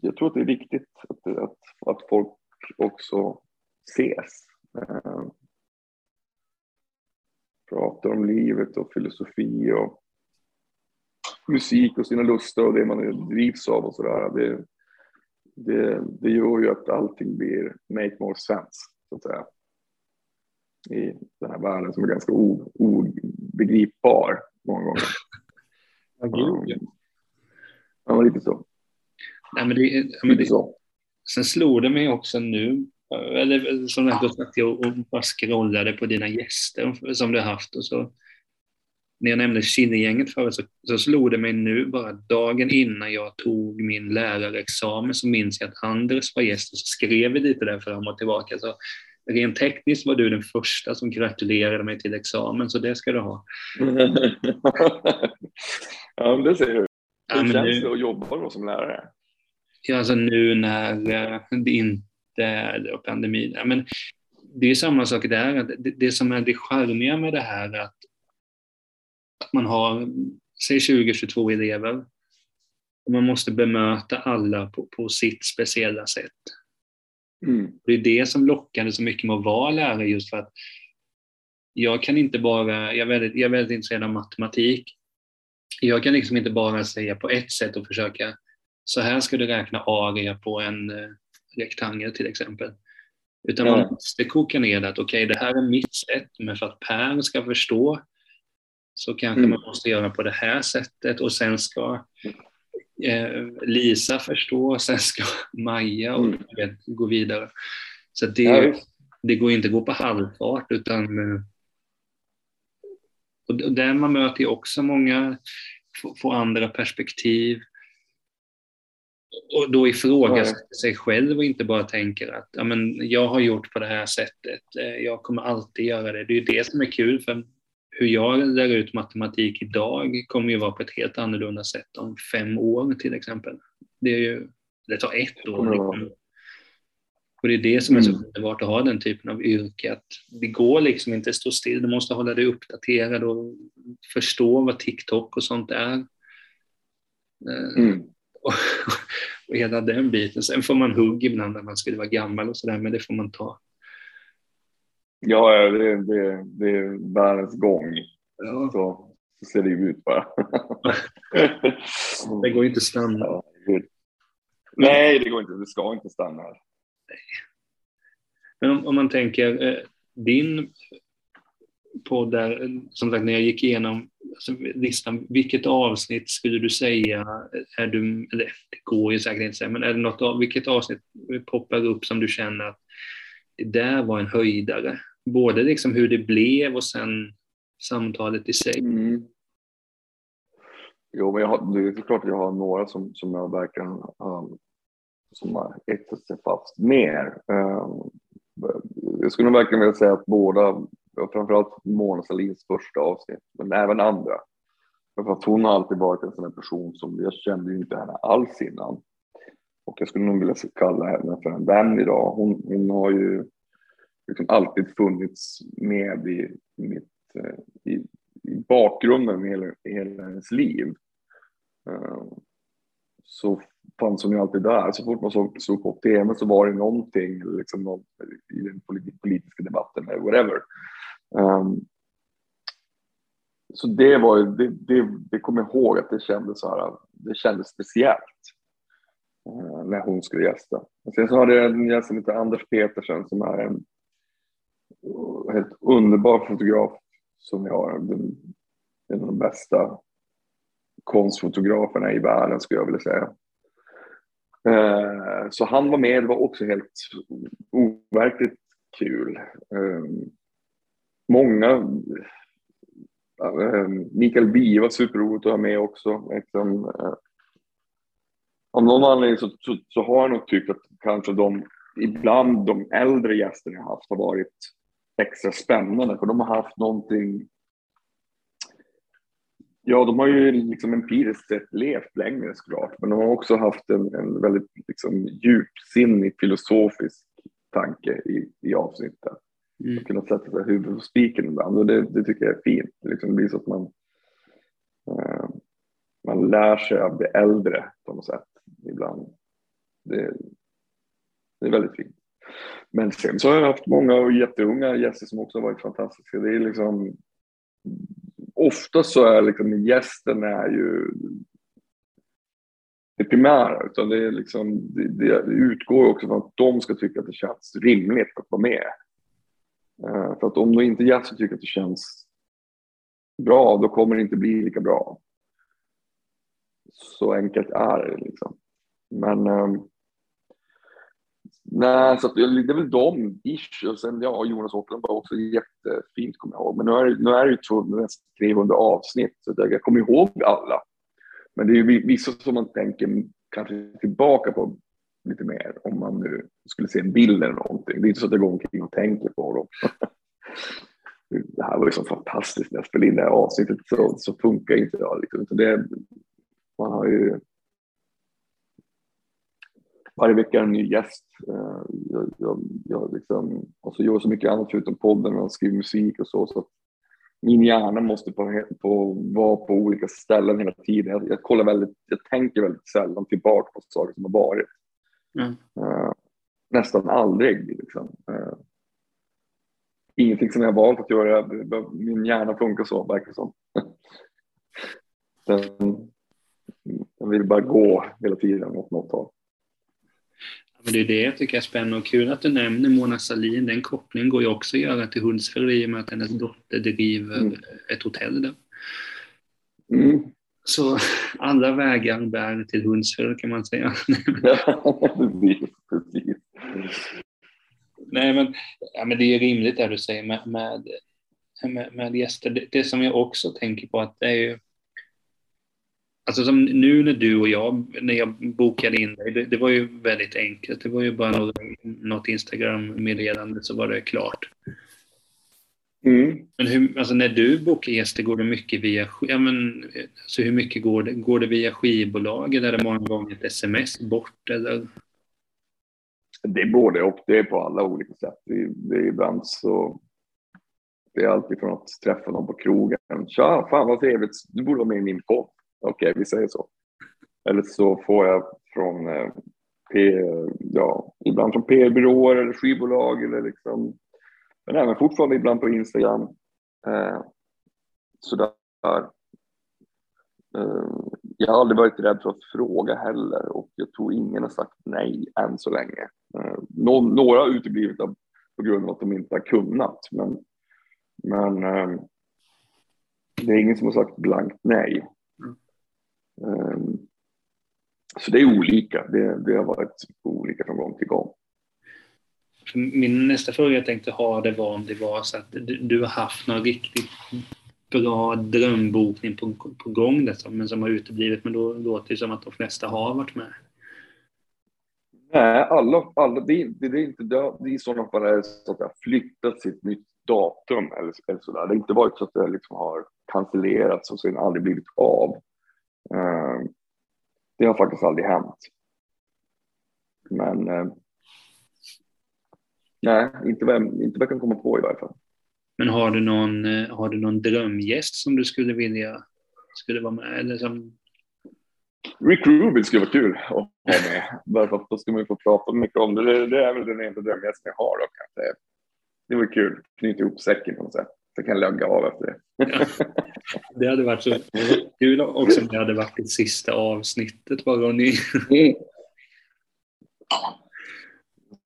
jag tror att det är viktigt att, att, att folk också ses. Eh, Pratar om livet och filosofi och musik och sina lustar och det man drivs av och sådär. Det, det, det gör ju att allting blir make more sense, så att säga. I den här världen som är ganska obegripbar många gånger. Ja, gud. Ja, lite så. Nej, men det, men det, så. Sen slog det mig också nu, eller som jag sagt, jag bara scrollade på dina gäster som du har haft och så när jag nämnde Kinnegänget förut så, så slog det mig nu bara dagen innan jag tog min lärarexamen så minns jag att Anders var gäst och så skrev vi lite där fram och tillbaka. Så rent tekniskt var du den första som gratulerade mig till examen så det ska du ha. ja, men det ser du. Hur ja, känns nu, det att jobba då som lärare? Ja, alltså nu när eh, det inte är pandemin. Ja, men det är samma sak där. Det, det som är det charmiga med det här är att att man har, säg 20-22 elever, och man måste bemöta alla på, på sitt speciella sätt. Mm. Det är det som lockade så mycket med att vara lärare, just för att jag kan inte bara, jag är väldigt, jag är väldigt intresserad av matematik, jag kan liksom inte bara säga på ett sätt och försöka, så här ska du räkna area på en eh, rektangel till exempel. Utan man måste koka ner det att okej, okay, det här är mitt sätt, men för att Per ska förstå så kanske mm. man måste göra på det här sättet och sen ska eh, Lisa förstå, sen ska Maja och mm. gå vidare. Så det, ja, det går inte att gå på halvfart utan eh, och där man möter ju också många, få andra perspektiv och då ifrågasätter sig själv och inte bara tänker att ja, men jag har gjort på det här sättet, eh, jag kommer alltid göra det. Det är ju det som är kul för hur jag lär ut matematik idag kommer ju vara på ett helt annorlunda sätt om fem år till exempel. Det, är ju, det tar ett år. Liksom. Och det är det som är så mm. underbart att ha den typen av yrke. Att det går liksom inte att stå still, du måste hålla dig uppdaterad och förstå vad TikTok och sånt är. Eh, mm. Och, och hela den biten. Sen får man hugg ibland när man skulle vara gammal och sådär, men det får man ta. Ja, det, det, det är världens gång. Ja. Så, så ser det ju ut bara. det går inte att stanna. Ja, Nej, det går inte. Det ska inte stanna. Men om, om man tänker, eh, din podd där, som sagt när jag gick igenom alltså, listan, vilket avsnitt skulle du säga är du, eller det går ju säkert inte att säga, men är det något, vilket avsnitt poppar upp som du känner att det där var en höjdare? Både liksom hur det blev och sen samtalet i sig. Mm. Jo, men jag har, det är klart att jag har några som, som jag verkligen um, som har etsat sig fast mer. Um, jag skulle nog verkligen vilja säga att båda, framförallt Mona Salins första avsnitt, men även andra. För att hon har alltid varit en sån här person som, jag kände ju inte henne alls innan. Och jag skulle nog vilja kalla henne för en vän idag. Hon, hon har ju liksom alltid funnits med i, mitt, eh, i, i bakgrunden i hela, i hela hennes liv. Eh, så fanns hon ju alltid där. Så fort man såg, såg på tv så var det någonting liksom någon, i den politiska debatten eller whatever. Um, så det var ju, det, det, det kommer jag ihåg att det kändes så här, det kändes speciellt uh, när hon skulle gästa. Och sen så hade jag en gäst som heter Anders Petersen som är en helt underbar fotograf som jag har. En av de bästa konstfotograferna i världen skulle jag vilja säga. Eh, så han var med, det var också helt overkligt kul. Eh, många, eh, Mikael Bie var superroligt att ha med också. Liksom, eh. av någon anledning så, så, så, har jag nog tyckt att kanske de, ibland de äldre gästerna jag haft har varit extra spännande för de har haft någonting Ja, de har ju liksom empiriskt sett levt längre såklart, men de har också haft en, en väldigt liksom, djupsinnig filosofisk tanke i, i avsnittet. Mm. Att kunna sätta sig huvudet på spiken ibland och det, det, tycker jag är fint. Det liksom blir så att man, eh, man lär sig att bli äldre på något sätt ibland. Det, det är väldigt fint. Men sen så har jag haft många jätteunga gäster som också har varit fantastiska. Det är liksom ofta så är liksom gästen är ju det primära, utan det, är liksom, det, det utgår också från att de ska tycka att det känns rimligt att vara med. Uh, för att om då inte gästen tycker att det känns bra, då kommer det inte bli lika bra. Så enkelt är det liksom. Men ehm, Nej, så att, det är väl de, ish. Och sen ja, Jonas Åkerlund var också jättefint, kommer jag ihåg. Men nu är, nu är det ju nästan 300 avsnitt, så jag kommer ihåg alla. Men det är ju vissa som man tänker kanske tillbaka på lite mer om man nu skulle se en bild eller någonting. Det är inte så att jag går omkring och tänker på dem. det här var ju så fantastiskt när jag spelade in det här avsnittet så, så funkar inte jag. Liksom. Det, man har ju varje vecka en ny gäst. Eh, jag, jag, jag liksom, och så gör så mycket annat förutom podden och skriver musik och så. så min hjärna måste på, på, vara på olika ställen hela tiden. Jag, jag, kollar väldigt, jag tänker väldigt sällan tillbaka på saker som har varit. Mm. Uh, nästan aldrig. Liksom. Uh, ingenting som jag har valt att göra. Min hjärna funkar så, verkar som. den, den vill bara gå hela tiden åt något håll. Men det är det jag tycker är spännande och kul att du nämner Mona Salin. Den kopplingen går ju också att göra till Hultsfred i och med att hennes dotter driver mm. ett hotell där. Mm. Så andra vägar bär till Hultsfred kan man säga. Nej, men, ja, men det är rimligt det du säger med, med, med, med gäster. Det, det, som jag också tänker på att det är ju Alltså som nu när du och jag, när jag bokade in dig, det, det var ju väldigt enkelt. Det var ju bara något, något Instagram-meddelande så var det klart. Mm. Men hur, alltså när du bokar gäster, går det mycket via, ja men, alltså hur mycket går det? Går det via skivbolag eller är det många gånger ett sms bort eller? Det är både och, det är på alla olika sätt. Det, det är ibland så, det är alltid från att träffa någon på krogen. Tja, fan vad trevligt, du borde vara med i min podd. Okej, okay, vi säger så. Eller så får jag från eh, P, ja, ibland från PR-byråer eller skivbolag eller liksom, men även fortfarande ibland på Instagram. Eh, sådär. Eh, jag har aldrig varit rädd för att fråga heller och jag tror ingen har sagt nej än så länge. Eh, no några har uteblivit av, på grund av att de inte har kunnat, men, men eh, det är ingen som har sagt blankt nej. Mm. Eh, så det är olika. Det, det har varit olika från gång till gång. Min nästa fråga jag tänkte ha det var om det var så att du, du har haft någon riktigt bra drömbokning på, på gång liksom, men som har uteblivit. Men då låter det som att de flesta har varit med. Nej, alla, alla det, det, det är inte det, det är i sådana fall är så att det har flyttat sitt nytt datum eller, eller så där. Det har inte varit så att det liksom har cancellerats och sen aldrig blivit av. Uh, det har faktiskt aldrig hänt. Men uh, nej, inte vad, inte vad jag kan komma på i varje fall. Men har du någon, uh, har du någon drömgäst som du skulle vilja skulle vara med? Eller som... Rick Rubin skulle vara kul att ha med. Bara för att då skulle man få prata mycket om det. Det är väl den enda drömgästen jag har. Då, kan Det vore kul. Knyta ihop säcken på något sätt. Så kan jag lägga av efter det. Ja. Det hade varit så kul också om det hade varit det sista avsnittet bara ni... Mm.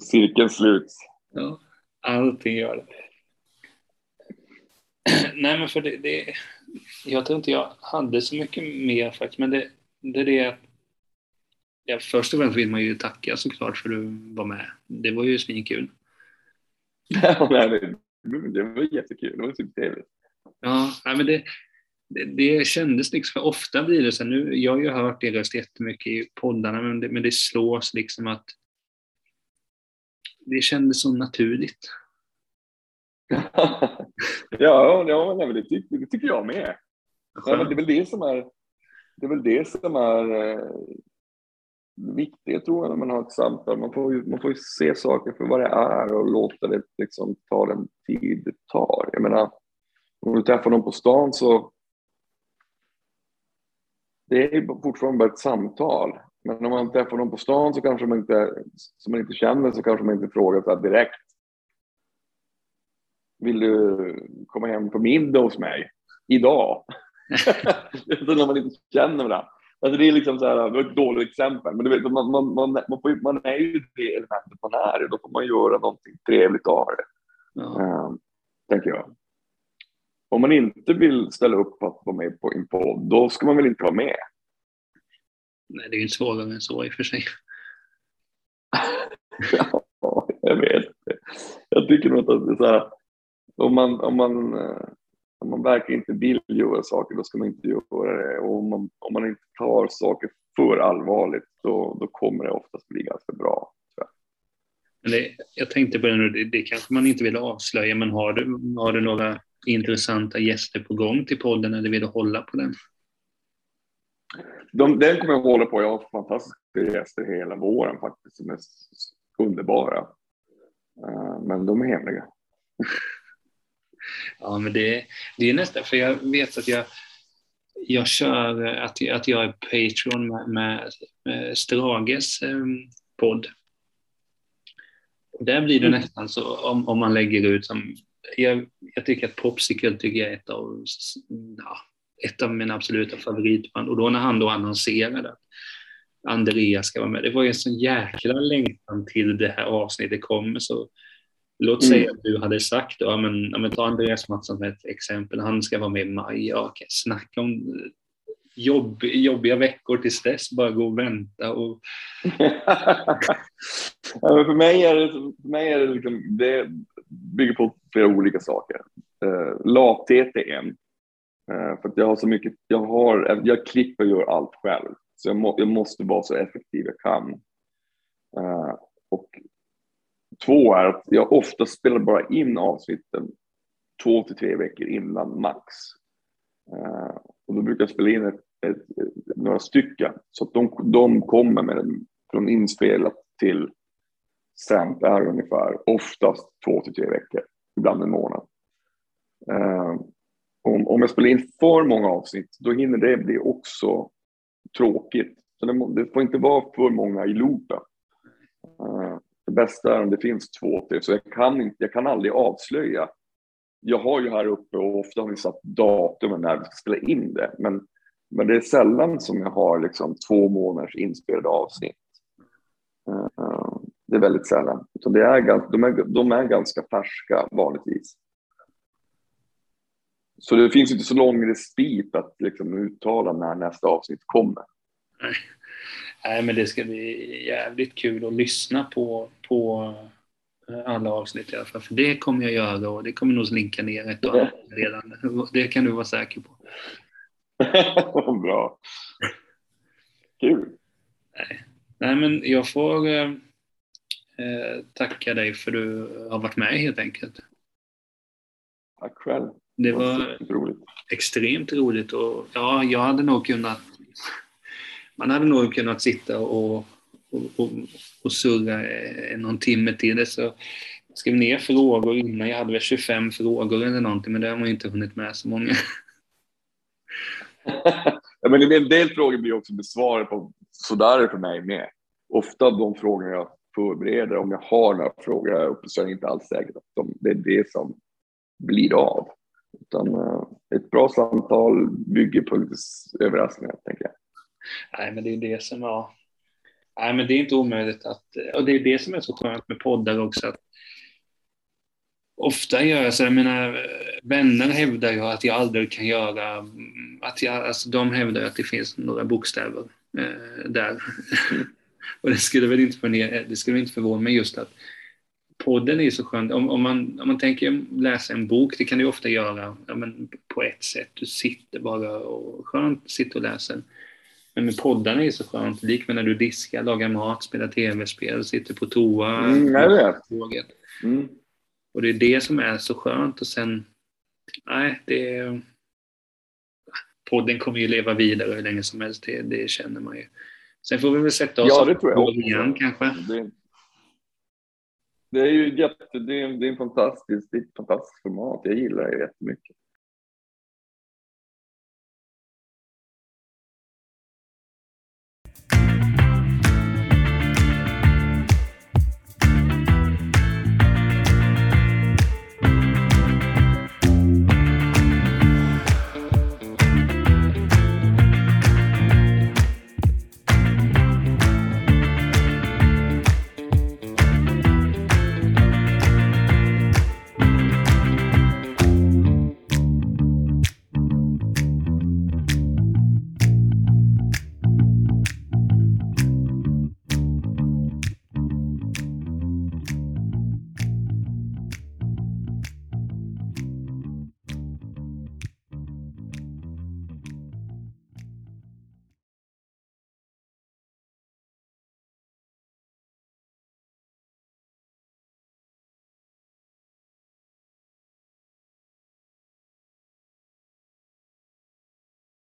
Cirkeln sluts. Ja, allting gör det. Nej, men för det, det, jag tror inte jag hade så mycket mer faktiskt, men det, det är det att ja, först och främst vill man ju tacka såklart för att du var med. Det var ju svinkul. Ja, det, det var jättekul. Det var supertrevligt. Ja, men det, det, det kändes liksom, för ofta blir det så nu, jag har ju hört din röst jättemycket i poddarna, men det, men det slås liksom att det kändes så naturligt. ja, ja nej, det, tycker, det tycker jag med. Ja, men det är väl det som är, det är, väl det som är eh, viktigt tror jag när man har ett samtal. Man får, ju, man får ju se saker för vad det är och låta det liksom ta den tid det tar. Jag menar, om du träffar någon på stan så det är fortfarande bara ett samtal. Men om man träffar någon på stan så kanske man inte, som man inte känner så kanske man inte frågar så direkt. Vill du komma hem på middag hos mig idag? när man inte känner varandra. Alltså det är liksom så här, ett dåligt exempel, men du vet, man, man, man, man, får, man är ju det elementet man är då får man göra någonting trevligt av det. Ja. Uh, tänker jag. Om man inte vill ställa upp att vara med på en podd, då ska man väl inte vara med? Nej, det är ju inte svårare än så i och för sig. ja, jag vet. Jag tycker nog att det är så här, om man, om man, eh, om man verkligen inte vill göra saker, då ska man inte göra det. Och om man, om man inte tar saker för allvarligt, då, då kommer det oftast bli ganska bra. Men det, jag tänkte på det nu, det, det kanske man inte vill avslöja, men har du, har du några intressanta gäster på gång till podden eller vill du hålla på den? De, den kommer jag hålla på. Jag har fantastiska gäster hela våren faktiskt som är underbara. Uh, men de är hemliga. Ja, men det, det är nästan, för jag vet att jag, jag kör, att, att jag är Patreon med, med, med Strages um, podd. Där blir det mm. nästan så om, om man lägger ut som jag, jag tycker att Popsicle tycker jag är ett av, ja, ett av mina absoluta favoritband. Och då när han då annonserade att Andreas ska vara med, det var ju en sån jäkla längtan till det här avsnittet kommer. Så låt mm. säga att du hade sagt, ja men, ja, men ta Andreas Mattsson som ett exempel, han ska vara med i maj. Ja, okay. Snacka om jobb, jobbiga veckor tills dess, bara gå och vänta. Och... ja, för mig är det, för mig är det, liksom, det bygger på flera olika saker. Uh, lathet är en. Uh, för jag har så mycket, jag har, jag klipper och gör allt själv. Så jag, må, jag måste vara så effektiv jag kan. Uh, och två är att jag ofta spelar bara in avsnitten två till tre veckor innan max. Uh, och då brukar jag spela in ett, ett, ett, några stycken så att de, de kommer med den från inspelat till sänt är ungefär oftast två till tre veckor, ibland en månad. Uh, om, om jag spelar in för många avsnitt, då hinner det bli också tråkigt. Så det, det får inte vara för många i loopen. Uh, det bästa är om det finns två till, så jag kan, inte, jag kan aldrig avslöja. Jag har ju här uppe och ofta har vi satt datumen när vi ska spela in det, men, men det är sällan som jag har liksom två månaders inspelade avsnitt. Eh, det är väldigt sällan. Så det är, de, är, de är ganska färska vanligtvis. Så det finns inte så lång respit att liksom uttala när nästa avsnitt kommer. Nej. Nej, men det ska bli jävligt kul att lyssna på, på eh, alla avsnitt i alla fall. För det kommer jag göra och det kommer nog slinka ner ett och annat redan. Det kan du vara säker på. Bra. Kul. Nej. Nej, men jag får eh, eh tacka dig för du har varit med helt enkelt. Tack själv. Det var roligt. extremt roligt och ja, jag hade nog kunnat man hade nog kunnat sitta och, och, och, och surra någon timme till det. Så jag skrev ner frågor innan. Jag hade väl 25 frågor eller någonting, men det har man inte hunnit med så många. ja, men en del frågor blir också besvarade på sådär för mig med. Ofta de frågor jag förbereder, om jag har några frågor här uppe så är det inte alls säkert att de, det är det som blir av. Utan uh, ett bra samtal bygger på lite överraskningar, tänker jag. Nej, men det är det som var... Nej, men det är inte omöjligt att... Och det är det som är så skönt med poddar också. Att ofta gör jag så, jag menar, vänner hävdar ju att jag aldrig kan göra... Att jag, alltså, de hävdar att det finns några bokstäver eh, där. och det skulle väl inte förvåna, det skulle inte förvåna mig just att podden är så skön. Om, om, man, om man tänker läsa en bok, det kan du ofta göra ja, men på ett sätt. Du sitter bara och skönt sitter och läser. Men med poddarna är så skönt, likväl när du diskar, lagar mat, spelar tv-spel, sitter på toa. Mm, jag vet. Mm. Och det är det som är så skönt och sen, nej, det är, podden kommer ju leva vidare hur länge som helst, det, det känner man ju. Sen får vi väl sätta oss ja, det tror jag igen kanske. Det, det, är ju jätte, det är, det är en fantastisk, det är ett fantastiskt format, jag gillar det jättemycket.